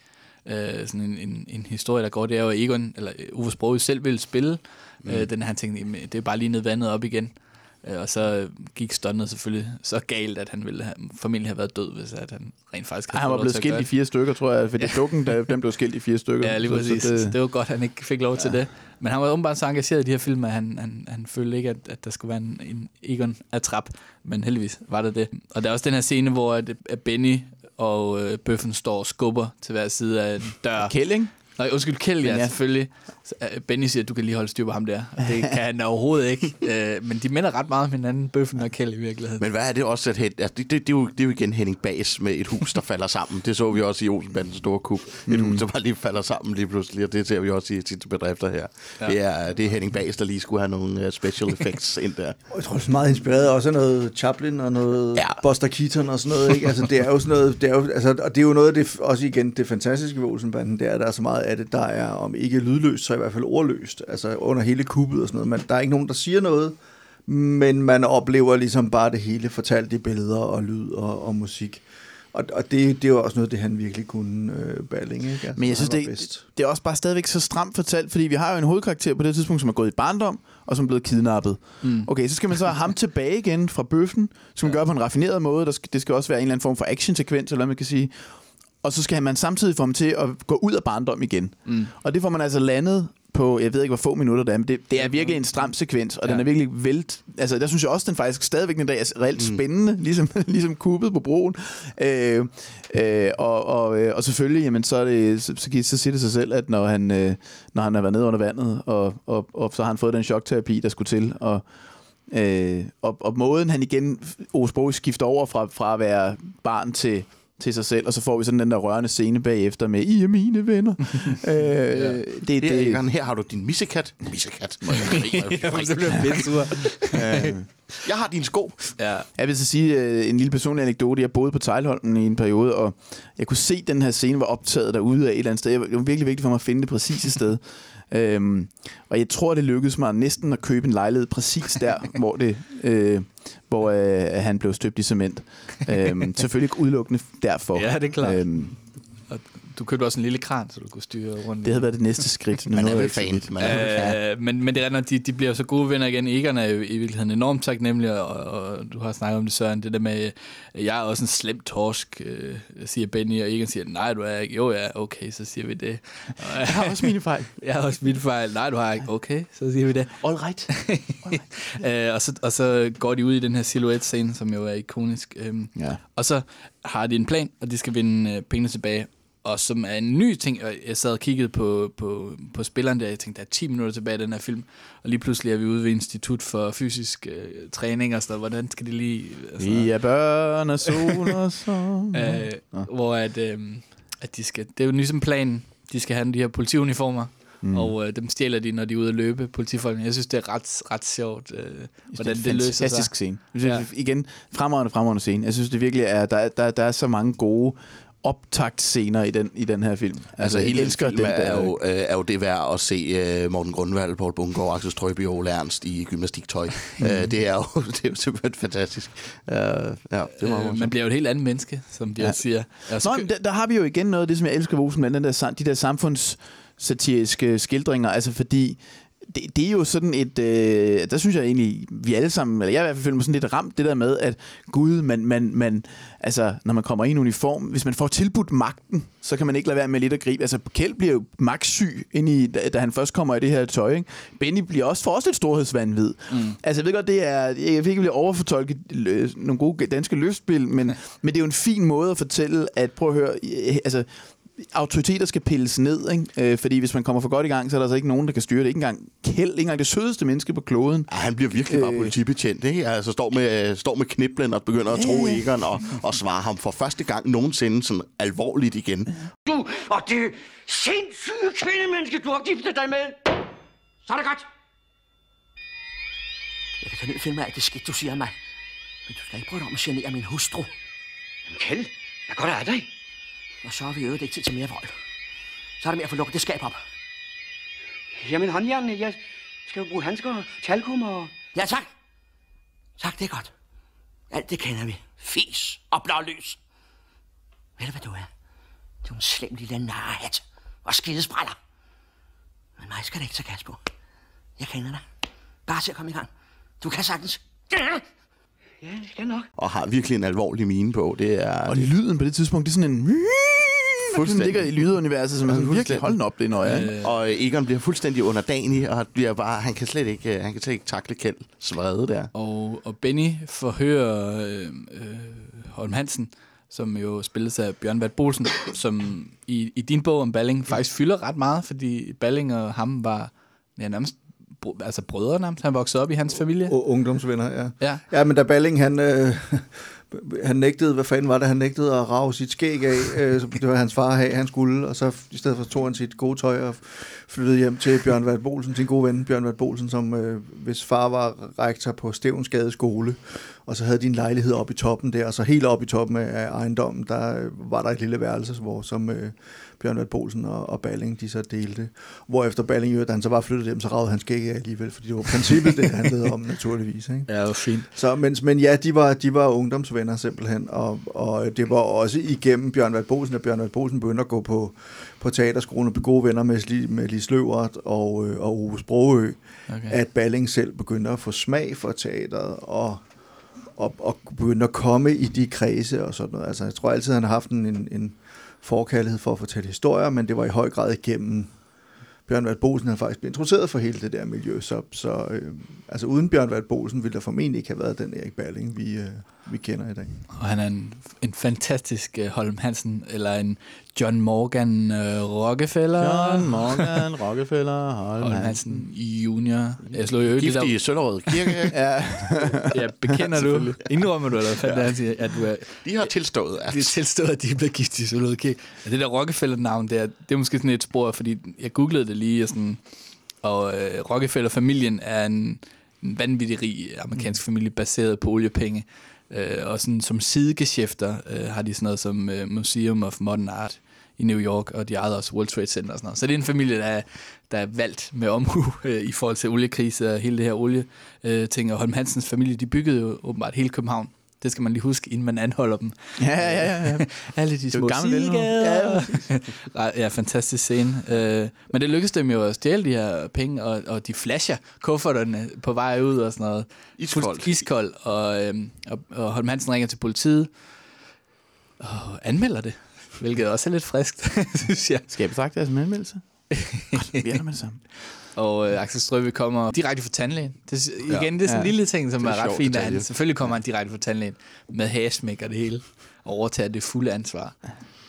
Øh, sådan en, en, en historie, der går, det er jo, at Egon, eller øh, Uwe Sprogøe selv ville spille. Mm. Øh, den her, han tænkte, "Jamen, det er bare lige ned vandet op igen. Øh, og så gik stundet selvfølgelig så galt, at han ville have, formentlig have været død, hvis at han rent faktisk Ej, havde han fået var blevet skilt i fire stykker, tror jeg. Fordi dukken, der, den blev skilt i fire stykker. Ja, lige præcis. Så, Så, det, det var godt, at han ikke fik lov til det. Men han var åbenbart så engageret i de her film, at han, han, han følte ikke, at, at der skulle være en, en Egon attrap. Men heldigvis var det det. Og der er også den her scene, hvor at, at Benny og øh, Bøffen står og skubber til hver side af en dør. Kælling? Nej, undskyld, Kjeld, ja, ja. selvfølgelig. Uh, Benny siger, at du kan lige holde styr på ham der. Og det kan han overhovedet ikke. Uh, men de minder ret meget om hinanden, Bøffen og Kjeld i virkeligheden. Men hvad er det også? At, altså, det, det, det, er jo, det er jo igen Henning Bas med et hus, der falder sammen. Det så vi også i Olsenbandens store kub. Et hus, der bare lige falder sammen lige pludselig, og det ser vi også i sidste bedrifter her. Ja. Det, er, det er Henning Bas, der lige skulle have nogle uh, special effects ind der. Jeg tror, det er meget inspireret også af noget Chaplin og noget Ja. Buster Keaton og sådan noget. Ikke? Altså, det er jo sådan noget, det er jo, altså, og det er jo noget af det, også igen, det fantastiske ved Olsenbanden, det er, at der er så meget af det, der er, om ikke lydløst, så i hvert fald ordløst. Altså under hele kuppet og sådan noget. Men der er ikke nogen, der siger noget, men man oplever ligesom bare det hele fortalt i billeder og lyd og, og musik. Og, og det, det er jo også noget, det han virkelig kunne, øh, Balling. Ikke? Altså, Men jeg synes, var det, bedst. det er også bare stadigvæk så stramt fortalt, fordi vi har jo en hovedkarakter på det tidspunkt, som er gået i barndom, og som er blevet kidnappet. Mm. Okay, så skal man så have ham tilbage igen fra bøffen, som man gør på en raffineret måde. Der skal, det skal også være en eller anden form for actionsekvens, eller hvad man kan sige. Og så skal man samtidig få ham til at gå ud af barndom igen. Mm. Og det får man altså landet på, jeg ved ikke, hvor få minutter det er, men det, det er virkelig en stram sekvens, og ja. den er virkelig vældt. Altså, der synes jeg også, den faktisk stadigvæk den dag er reelt spændende, ligesom, ligesom kuppet på broen. Øh, øh, og, og, øh, og selvfølgelig, jamen, så, er det, så, så, så siger det sig selv, at når han, øh, når han har været nede under vandet, og, og, og så har han fået den chokterapi, der skulle til, og, øh, og, og måden han igen, Osbro skifter over fra, fra at være barn til til sig selv, og så får vi sådan den der rørende scene bagefter med, I er mine venner. øh, ja. det, Det, det, her har du din missekat. Missekat. Så bliver fedt sur. Jeg har din sko. Ja. Jeg vil så sige øh, en lille personlig anekdote. Jeg boede på Tejlholmen i en periode, og jeg kunne se, at den her scene var optaget derude af et eller andet sted. Det var virkelig vigtigt for mig at finde det præcise sted. Øhm, og jeg tror, det lykkedes mig næsten at købe en lejlighed præcis der, hvor, det, øh, hvor øh, han blev støbt i cement. Øhm, selvfølgelig ikke udelukkende derfor. Ja, det er klart. Øhm, du købte også en lille kran, så du kunne styre rundt. det havde været det næste skridt. Nu Man er vel fan. Man er. Øh, men, men det er når de, de bliver så gode venner igen. Egon er jo i virkeligheden enormt taknemmelig, og, og du har snakket om det, Søren, det der med, øh, jeg er også en slem torsk, øh, siger Benny, og Egon siger, nej, du er ikke. Jo, ja, okay, så siger vi det. Og, Jeg har også mine fejl. jeg har også mine fejl. Nej, du har ikke. Okay, så siger vi det. All right. øh, og, så, og så går de ud i den her silhouette-scene, som jo er ikonisk. Øhm, Ja. Og så har de en plan, og de skal vinde øh, pengene tilbage. Og som er en ny ting, og jeg sad og kiggede på, på, på spilleren der, jeg tænkte, der er 10 minutter tilbage i den her film, og lige pludselig er vi ude ved Institut for Fysisk øh, Træning og sådan noget. Hvordan skal de lige... Altså, Vi er børn af sol og sommer. øh, hvor at, øh, at de skal... Det er jo ligesom planen. De skal have de her politiuniformer, mm. og øh, dem stjæler de, når de er ude at løbe, politifolkene. Jeg synes, det er ret, ret sjovt, øh, hvordan det, det løser sig. fantastisk scene. Jeg synes, Ja. Igen, fremragende, fremragende scene. Jeg synes, det virkelig er, der, er- der, der er så mange gode optakt scener i den, i den her film. Altså, jeg hele elsker filmen den er, jo, øh, er jo det værd at se uh, Morten Grundvald, Poul Bungård, Axel Strøby og Ole Ernst i gymnastiktøj. uh, det, er jo, det er jo simpelthen fantastisk. Uh, ja, det var Øh, man bliver jo et helt andet menneske, som de Ja. ja. siger. Altså, Nå, men der, der har vi jo igen noget af det, som jeg elsker ved Olsen, den der, de der samfundssatiriske skildringer, altså fordi det, det er jo sådan et, øh, der synes jeg egentlig, vi alle sammen, eller jeg i hvert fald føler mig sådan lidt ramt, det der med, at gud, man, man, man, altså, når man kommer i en uniform, hvis man får tilbudt magten, så kan man ikke lade være med lidt at gribe. Altså, Kjeld bliver jo magtsyg, ind i, da, da han først kommer i det her tøj. Ikke? Benny bliver også for også lidt storhedsvandvid. Mm. Altså, jeg ved godt, det er, jeg vil ikke overfortolket øh, nogle gode danske løftspil, men, men det er jo en fin måde at fortælle, at prøv at høre, øh, altså, autoriteter skal pilles ned, ikke? Øh, fordi hvis man kommer for godt i gang, så er der altså ikke nogen, der kan styre det. Ikke engang Kjeld, ikke engang det sødeste menneske på kloden. Ja, han bliver virkelig bare politibetjent, ikke? Altså står med, står med kniblen og begynder at tro Egon og, og svare ham for første gang nogensinde sådan alvorligt igen. Du og det sindssyge kvindemenneske, du har giftet dig med. Så er det godt. Jeg kan ned finde mig af det skidt, du siger mig. Men du skal ikke prøve dig om at genere min hustru. Jamen, Kjeld, hvad går der af dig? Og så har vi øvet ikke tid til mere vold. Så er det med at få lukket det skab op. Jamen, håndjernene, jeg skal jo bruge handsker og talkum og... Ja, tak. Tak, det er godt. Alt det kender vi. Fis og blålys. Ved du, hvad du er? Du er en slem lille narhat og skidespræller. Men mig skal det ikke tage gas på. Jeg kender dig. Bare til at komme i gang. Du kan sagtens. Ja, det skal nok. Og har virkelig en alvorlig mine på. Det er, Og lyden på det tidspunkt, det er sådan en... Fuldstændig. ligger i lyduniverset, som er sådan virkelig holden op, det er nøje. Og Egon bliver fuldstændig underdanig, og bliver bare, han kan slet ikke, øh, han kan slet ikke takle Kjeld vrede der. Og, og Benny forhører øh, øh, Holm Hansen, som jo spilles af Bjørn Vat Bolsen, som i, i din bog om Balling faktisk fylder ret meget, fordi Balling og ham var ja, nærmest br- altså brødre nærmest. Han voksede op i hans familie. Og ungdomsvenner, ja. Ja. Ja, men da Balling, han, øh, han nægtede, hvad fanden var det, han nægtede at rave sit skæg af, øh, som det var hans far have, han skulle, og så i stedet for tog han sit gode tøj og flyttede hjem til Bjørn Vart Bolsen, sin gode ven Bjørn Vart Bolsen, som øh, hvis far var rektor på Stevnsgade skole, og så havde de en lejlighed oppe i toppen der, og så helt oppe i toppen af ejendommen, der øh, var der et lille værelse, hvor som øh, Bjørn Vart Bolsen og, og Balling, de så delte. Hvorefter Balling, jo, da han så var flyttet hjem, så ravede han skæg af alligevel, fordi det var princippet, det handlede om naturligvis. Ikke? Ja, det var fint. Så, men, men ja, de var, de var ungdomsvenner simpelthen, og, og det var også igennem Bjørn Vald Bosen, at Bjørn Vald Bosen begyndte at gå på, på teaterskolen og blive gode venner med, med Lis Løvert og, øh, og Ove Sprogø, okay. at Balling selv begyndte at få smag for teateret, og, og, og begyndte at komme i de kredse og sådan noget. Altså, jeg tror altid, han har haft en, en, forkærlighed for at fortælle historier, men det var i høj grad igennem Bjørn Vald Bolsen han faktisk blevet introduceret for hele det der miljø, så, så øh, altså uden Bjørn Vald Bolsen ville der formentlig ikke have været den Erik Balling, vi, øh, vi kender i dag. Og han er en, en fantastisk uh, Holm Hansen, eller en John Morgan uh, Rockefeller. John Morgan, Rockefeller, Holm Holm Hansen junior. Jeg slog jo ikke Gift i Søllerød Kirke. ja. Ja, bekender du? Indrømmer du, eller hvad ja. siger, at du er... De har tilstået, at... De har tilstået, at de er blevet gift i Søløde Kirke. Ja, det der Rockefeller-navn, det er, det er måske sådan et spor, fordi jeg googlede det lige, og, sådan, og øh, Rockefeller-familien er en, en vanvittig rig amerikansk familie, baseret på oliepenge. Øh, og sådan, som sidegeschæfter øh, har de sådan noget som øh, Museum of Modern Art i New York, og de ejede også World Trade Center og sådan noget. Så det er en familie, der er, der er valgt med omhu øh, i forhold til oliekrise og hele det her olie øh, ting. Og Holm Hansens familie, de byggede jo åbenbart hele København. Det skal man lige huske, inden man anholder dem. Ja, ja, ja. Alle de små sidegader. Ja, ja, fantastisk scene. Øh, men det lykkedes dem jo at stjæle de her penge, og, og de flasher kufferterne på vej ud og sådan noget. Iskoldt. Fuldt Iskold. Og, øhm, og, og Holm Hansen ringer til politiet og anmelder det. Hvilket også er lidt friskt, synes jeg. Skal jeg betragte det som anmeldelse? Godt, vi er med det samme. Og øh, Axel Strøby kommer direkte fra tandlægen. Det, igen, Ja. det er sådan en Ja. lille ting, som Det er er, en ret fint. At han, selvfølgelig kommer han direkte fra tandlægen med hasmæk og det hele, og overtager det fulde ansvar.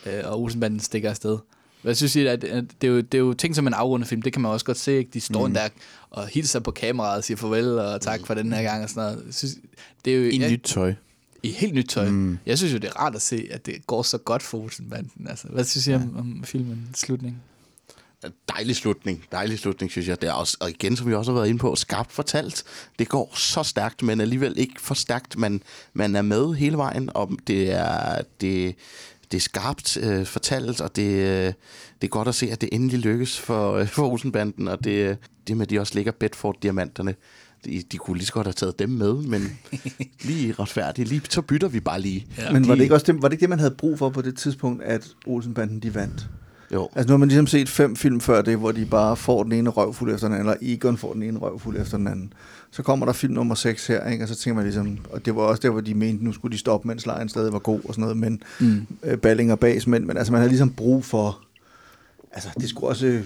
Øh, og Olsenbanden stikker afsted. Jeg synes, at at det er, jo, det er jo ting som en afrundet film, det kan man også godt se. Ikke? De står mm. der og hilser på kameraet og siger farvel og tak for den her gang og sådan noget. Jeg synes, det er jo I jeg- nyt tøj. i helt nyt tøj. Mm. Jeg synes jo, det er rart at se, at det går så godt for Olsenbanden. Altså, hvad synes I om, om filmens slutning? Dejlig slutning, dejlig slutning, synes jeg. Det er også, og igen, som vi også har været inde på, skarpt fortalt. Det går så stærkt, men alligevel ikke for stærkt. Man, man er med hele vejen, og det er, det, det er skarpt øh, fortalt, og det, øh, det er godt at se, at det endelig lykkes for, øh, for Olsenbanden, og det, det med, at de også ligger Bedford-diamanterne. De, de kunne lige så godt have taget dem med, men lige retfærdigt. Lige, så bytter vi bare lige. Ja, men var det ikke også det, var det ikke det, man havde brug for på det tidspunkt, at Olsenbanden de vandt? Jo. Altså nu har man ligesom set fem film før det, hvor de bare får den ene røvfuld efter den anden, eller Egon får den ene røvfuld efter den anden. Så kommer der film nummer 6 her, ikke? og så tænker man ligesom, og det var også der, hvor de mente, nu skulle de stoppe, mens lejen stadig var god og sådan noget, men mm. øh, Balling og Bas, men, men altså man har ligesom brug for, altså det skulle også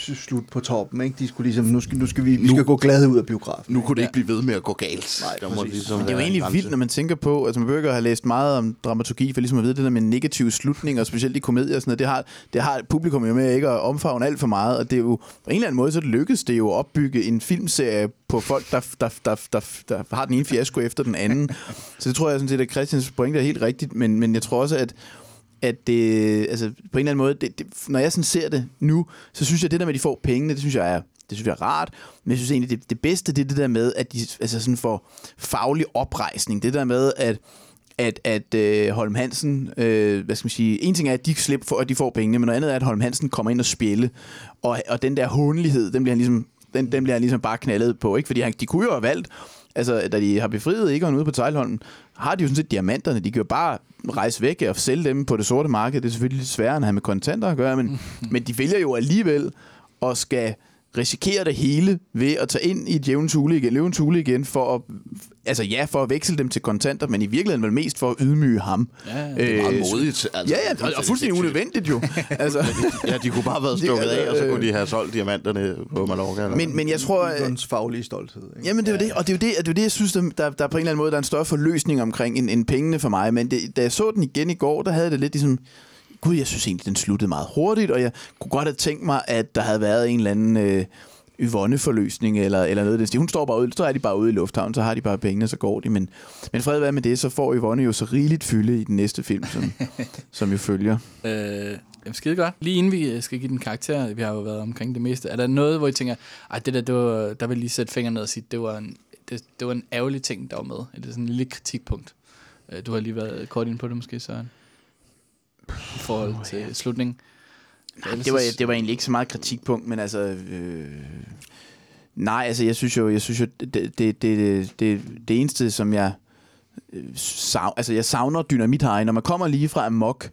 slut på toppen, ikke? De skulle ligesom, nu skal, nu skal vi, vi skal gå glade ud af biografen. Nu kunne det ikke blive ved med at gå galt. Nej, der må ligesom Men det er jo egentlig vildt, når man tænker på, altså man behøver ikke have læst meget om dramaturgi, for ligesom at vide det der med negative slutninger, specielt i komedier og sådan noget, det har, det har publikum jo med ikke at omfavne alt for meget, og det er jo på en eller anden måde, så det lykkes det jo at opbygge en filmserie på folk, der, der, der, der, der har den ene fiasko efter den anden. Så det tror jeg sådan set, at Christians pointe er helt rigtigt, men, men jeg tror også, at at det, altså på en eller anden måde, det, det, når jeg sådan ser det nu, så synes jeg, at det der med, at de får pengene, det synes jeg er, det synes jeg er rart, men jeg synes egentlig, det, det bedste, det er det der med, at de altså sådan får faglig oprejsning. Det der med, at at, at øh, Holm Hansen, øh, hvad skal man sige, en ting er, at de slipper for, at de får pengene, men noget andet er, at Holm Hansen kommer ind og spille, og, og den der håndelighed, den bliver han ligesom, den, den bliver han ligesom bare knaldet på, ikke? Fordi han, de kunne jo have valgt, altså da de har befriet Egon ude på Tejlholmen, har de jo sådan set diamanterne, de kan jo bare rejse væk og sælge dem på det sorte marked. Det er selvfølgelig lidt sværere end at have med kontanter at gøre, men, men de vælger jo alligevel at skal risikere det hele ved at tage ind i et jævnt hule igen, løvens hule igen, for at, altså ja, for at veksle dem til kontanter, men i virkeligheden vel mest for at ydmyge ham. Ja, det er meget Øh, modigt. Altså, ja, ja, og, og fuldstændig unødvendigt jo. altså, ja, de kunne bare have været stukket af, og så kunne de have solgt diamanterne på Mallorca. Eller? Men, men jeg tror... Egons faglige stolthed. Ikke? Jamen, det er jo det, og det er jo det, det, er det jeg synes, der, der, der på en eller anden måde der er en større forløsning omkring end, end pengene for mig. Men det, da jeg så den igen i går, der havde det lidt ligesom... Gud, jeg synes egentlig, den sluttede meget hurtigt, og jeg kunne godt have tænkt mig, at der havde været en eller anden... Øh, Yvonne-forløsning eller, eller noget af det. Hun står bare ude, så er de bare ude i lufthavnen, så har de bare pengene, så går de. Men, men fred være med det, så får Yvonne jo så rigeligt fylde i den næste film, som, som jo følger. Øh, jamen, skide godt. Lige inden vi øh, skal give den karakter, vi har jo været omkring det meste, er der noget, hvor I tænker, at det der, det var, der vil lige sætte fingeren ned og sige, det var en, det, det var en ærgerlig ting, der var med. Er det sådan en lille kritikpunkt? Øh, Du har lige været kort ind på det måske, Søren. I forhold til slutningen. Nej, det, var, det var egentlig ikke så meget kritikpunkt, men altså... Øh, nej, altså jeg synes jo, jeg synes jo det, det, det, det, det, eneste, som jeg... øh, Sav, altså jeg savner dynamithej. Når man kommer lige fra Amok,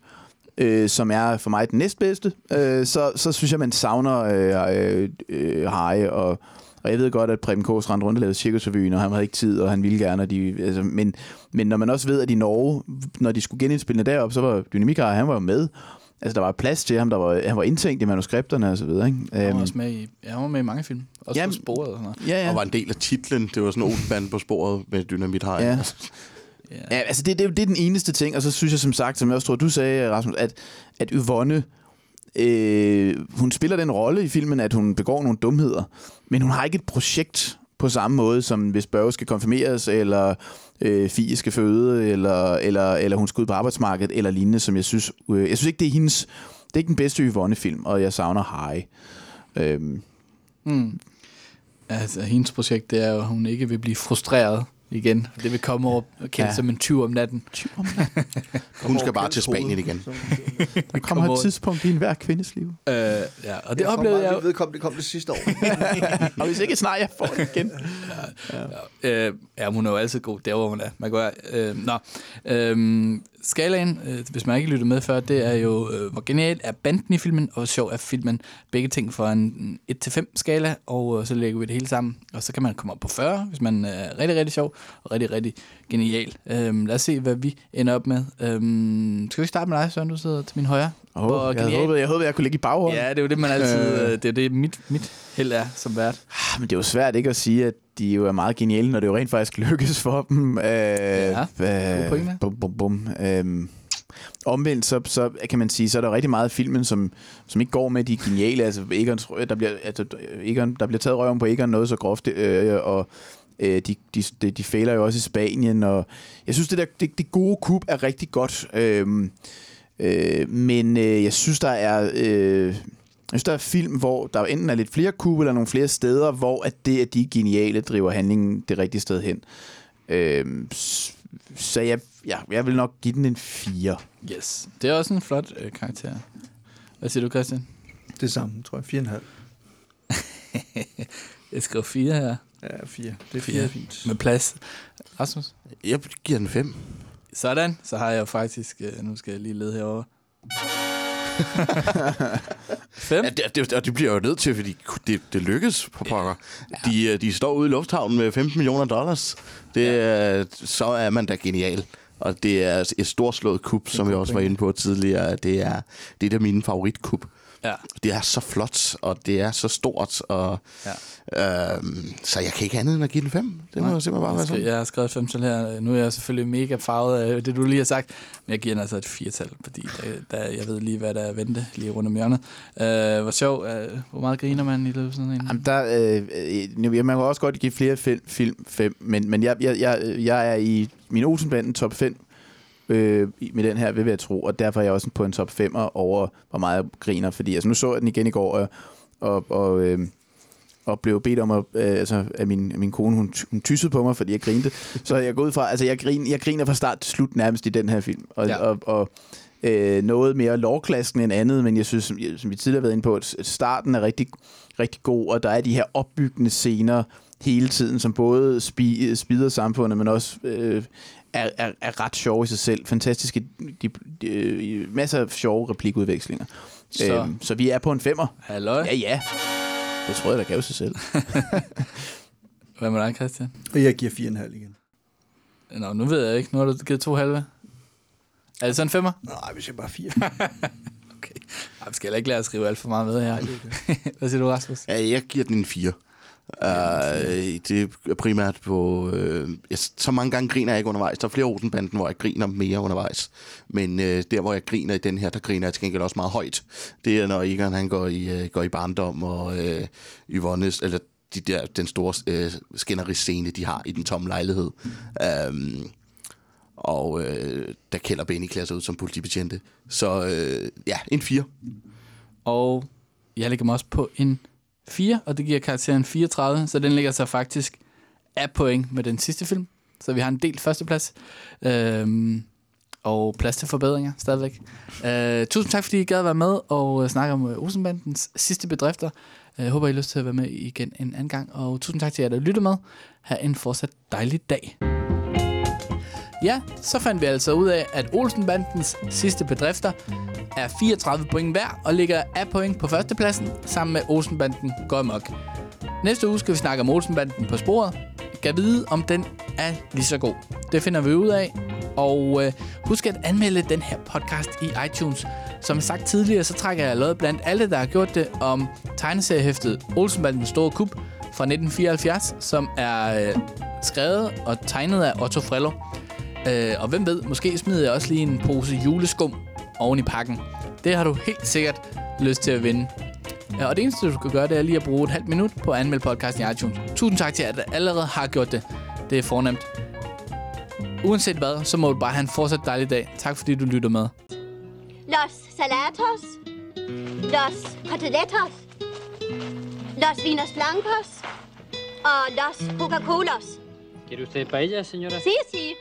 øh, som er for mig den næstbedste, øh, så, så synes jeg, man savner øh, øh, øh, Harry og... Og jeg ved godt, at Preben Kås rendte rundt og lavede cirkusrevyen, og han havde ikke tid, og han ville gerne. Og de, altså, men, men når man også ved, at i Norge, når de skulle genindspille derop, så var Dynamikar, han var jo med. Altså, der var plads til ham, der var, han var indtænkt i manuskripterne og så videre. Ikke? Han var Øhm, også med i, ja, han var med i mange film. Også Jamen, på sporet og sådan noget. Ja, ja. Og var en del af titlen. Det var sådan en på sporet med Dynamit Hej. Ja. Ja, altså det, det, det er den eneste ting, og så synes jeg som sagt, som jeg også tror, du sagde, Rasmus, at, at Yvonne, øh, hun spiller den rolle i filmen, at hun begår nogle dumheder, men hun har ikke et projekt på samme måde, som hvis Børge skal konfirmeres, eller øh, Fie skal føde, eller, eller, eller hun skal ud på arbejdsmarkedet, eller lignende, som jeg synes, øh, jeg synes ikke, det er hendes, det er ikke den bedste Yvonne-film, og jeg savner Harry. Øhm, Mm. Altså, hendes projekt, det er jo, at hun ikke vil blive frustreret igen. Det vil komme over og kende Ja. ja. som en tyv om natten. Tyv om Hun skal bare til Spanien igen. der kommer et tidspunkt i enhver kvindes liv. Øh, ja, og det Jeg oplevede jeg jo. vedkommende, det kom det sidste år. og hvis ikke snart, jeg får det igen. Øh, ja, hun er jo altid god, der hvor hun er. Man går, øh, nå, øh, skalaen, øh, hvis man ikke lytter med før, det er jo, øh, hvor genial er banden i filmen, og hvor sjov er filmen. Begge ting fra en 1-5 skala, og øh, så lægger vi det hele sammen. Og så kan man komme op på 40, hvis man er rigtig, rigtig sjov, og rigtig, rigtig genial. Øh, lad os se, hvad vi ender op med. Øh, skal vi starte med dig, Søren, du sidder til min højre? Hvor Oh, jeg, genial- håbede, jeg håbede, jeg kunne ligge i baghånden. Ja, det er jo det, man altid... Øh. Øh. Det er det, mit, mit held er som vært. Ah, Men det er jo svært ikke at sige, at de jo er meget geniale, når det jo rent faktisk lykkes for dem. Øh, ja, pointe. bum, bum, bum. Øhm, omvendt, så, så kan man sige, så er der rigtig meget af filmen, som, som ikke går med de geniale. Altså, Egon, der, bliver, altså, Egon, der bliver taget røven på Egon noget så groft, øh, og øh, de, de, de, de fejler jo også i Spanien, og jeg synes, det, der, det, det gode kub er rigtig godt. Øh, øh, men øh, jeg synes, der er... Øh, jeg synes, der er film, hvor der enten er lidt flere kub, eller nogle flere steder, hvor at det, at de er geniale, driver handlingen det rigtige sted hen. Øhm, s- så jeg, ja, jeg vil nok give den en 4. Yes. Det er også en flot øh, karakter. Hvad siger du, Christian? Det samme, tror jeg. 4,5. Jeg skriver 4 her. Ja, 4. Det er 4 er fint. Med plads. Rasmus? Jeg giver den 5. Sådan. Så har jeg faktisk... Øh, nu skal jeg lige lede herovre. 5? Ja, det, det, og det bliver jo nødt til, fordi det, det lykkes på pokker. Ja. De, øh, de står ude i lufthavnen med 15 millioner dollars. Det, ja. Så er man da genial. Og det er et storslået kup, som jeg også var inde på tidligere. Det er, det er da min favoritkup. Ja. Det er så flot, og det er så stort, og ja. øhm, så jeg kan ikke andet end at give den 5. Det må jeg simpelthen bare jeg, være sådan. jeg har skrevet 5 tal her. Nu er jeg selvfølgelig mega farvet af det, du lige har sagt. Men jeg giver den altså et 4-tal, fordi der, der, jeg ved lige, hvad der er vente lige rundt om hjørnet. Uh, hvor sjov. Uh, hvor meget griner man i løbet af sådan en? Jamen, der, øh, øh, man kan også godt give flere film, film 5, men, men jeg, jeg, jeg, jeg er i min Olsenbanden top 5 øh, med den her, vil jeg tro, og derfor er jeg også på en top 5'er over, hvor meget jeg griner, fordi altså, nu så jeg den igen i går, og, og, og, øh, og blev bedt om, at, øh, altså, at min, min kone, hun, hun tyssede på mig, fordi jeg grinte. Så jeg går ud fra, altså jeg, grin, jeg griner fra start til slut nærmest i den her film. Og, Ja. og, og øh, noget mere lovklassen end andet, men jeg synes, som, som vi tidligere har været inde på, at starten er rigtig, rigtig god, og der er de her opbyggende scener hele tiden, som både spi, spider samfundet, men også øh, er, er, er ret sjove i sig selv. Fantastiske, de, de, masser af sjove replikudvekslinger. Så- øhm, så vi er på en femmer. Halløj. Ja, ja. Det tror jeg, der gav sig selv. Hvad med dig, Christian? Og jeg giver 4,5 igen. Nå, nu ved jeg ikke. Nu har du givet to halve. Er det så en femmer? Nej, vi siger bare 4. okay. Ej, vi skal heller ikke lade at skrive alt for meget med her. Hvad siger du, Rasmus? Ja, jeg giver den en 4. Uh, det er primært på... Uh, jeg, så mange gange griner jeg ikke undervejs. Der er flere Olsenbanden, hvor jeg griner mere undervejs. Men uh, der, hvor jeg griner i den her, der griner jeg til gengæld også meget højt. Det er, når Egon han går i, uh, går i barndom, og uh, Yvonnes, eller de der, den store uh, skænderiscene, de har i den tomme lejlighed. Um, og uh, der kælder Benny klæder sig ud som politibetjente. Så uh, ja, en 4. Og jeg lægger mig også på en 4, og det giver karakteren 34, så den ligger så faktisk af point med den sidste film. Så vi har en del førsteplads. Øhm, og plads til forbedringer stadigvæk. Øh, tusind tak, fordi I gad at være med og øh, snakke om øh, Rosenbandens sidste bedrifter. Øh, jeg håber, I har lyst til at være med igen en anden gang. Og tusind tak til jer, der lytter med. Ha' en fortsat dejlig dag. Ja, så fandt vi altså ud af, at Olsenbandens sidste bedrifter er 34 point hver og ligger af point på førstepladsen sammen med Olsenbanden går mok. Næste uge skal vi snakke om Olsenbanden på sporet. Kan vide, om den er lige så god. Det finder vi ud af. Og øh, husk at anmelde den her podcast i iTunes. Som sagt tidligere, så trækker jeg lod blandt alle, der har gjort det om tegneseriehæftet Olsenbandens Store Kub fra 1974, som er øh, skrevet og tegnet af Otto Frello. Øh, og hvem ved, måske smider jeg også lige en pose juleskum oven i pakken. Det har du helt sikkert lyst til at vinde. Ja, og det eneste, du skal gøre, det er lige at bruge et halvt minut på at anmelde podcasten i iTunes. Tusind tak til jer, der allerede har gjort det. Det er fornemt. Uanset hvad, så må du bare have en fortsat dejlig dag. Tak fordi du lytter med. Los salatos. Los coteletos. Los vinos blancos. Og los Coca-Colas. ¿Quiere usted paella, señora? Sí, sí.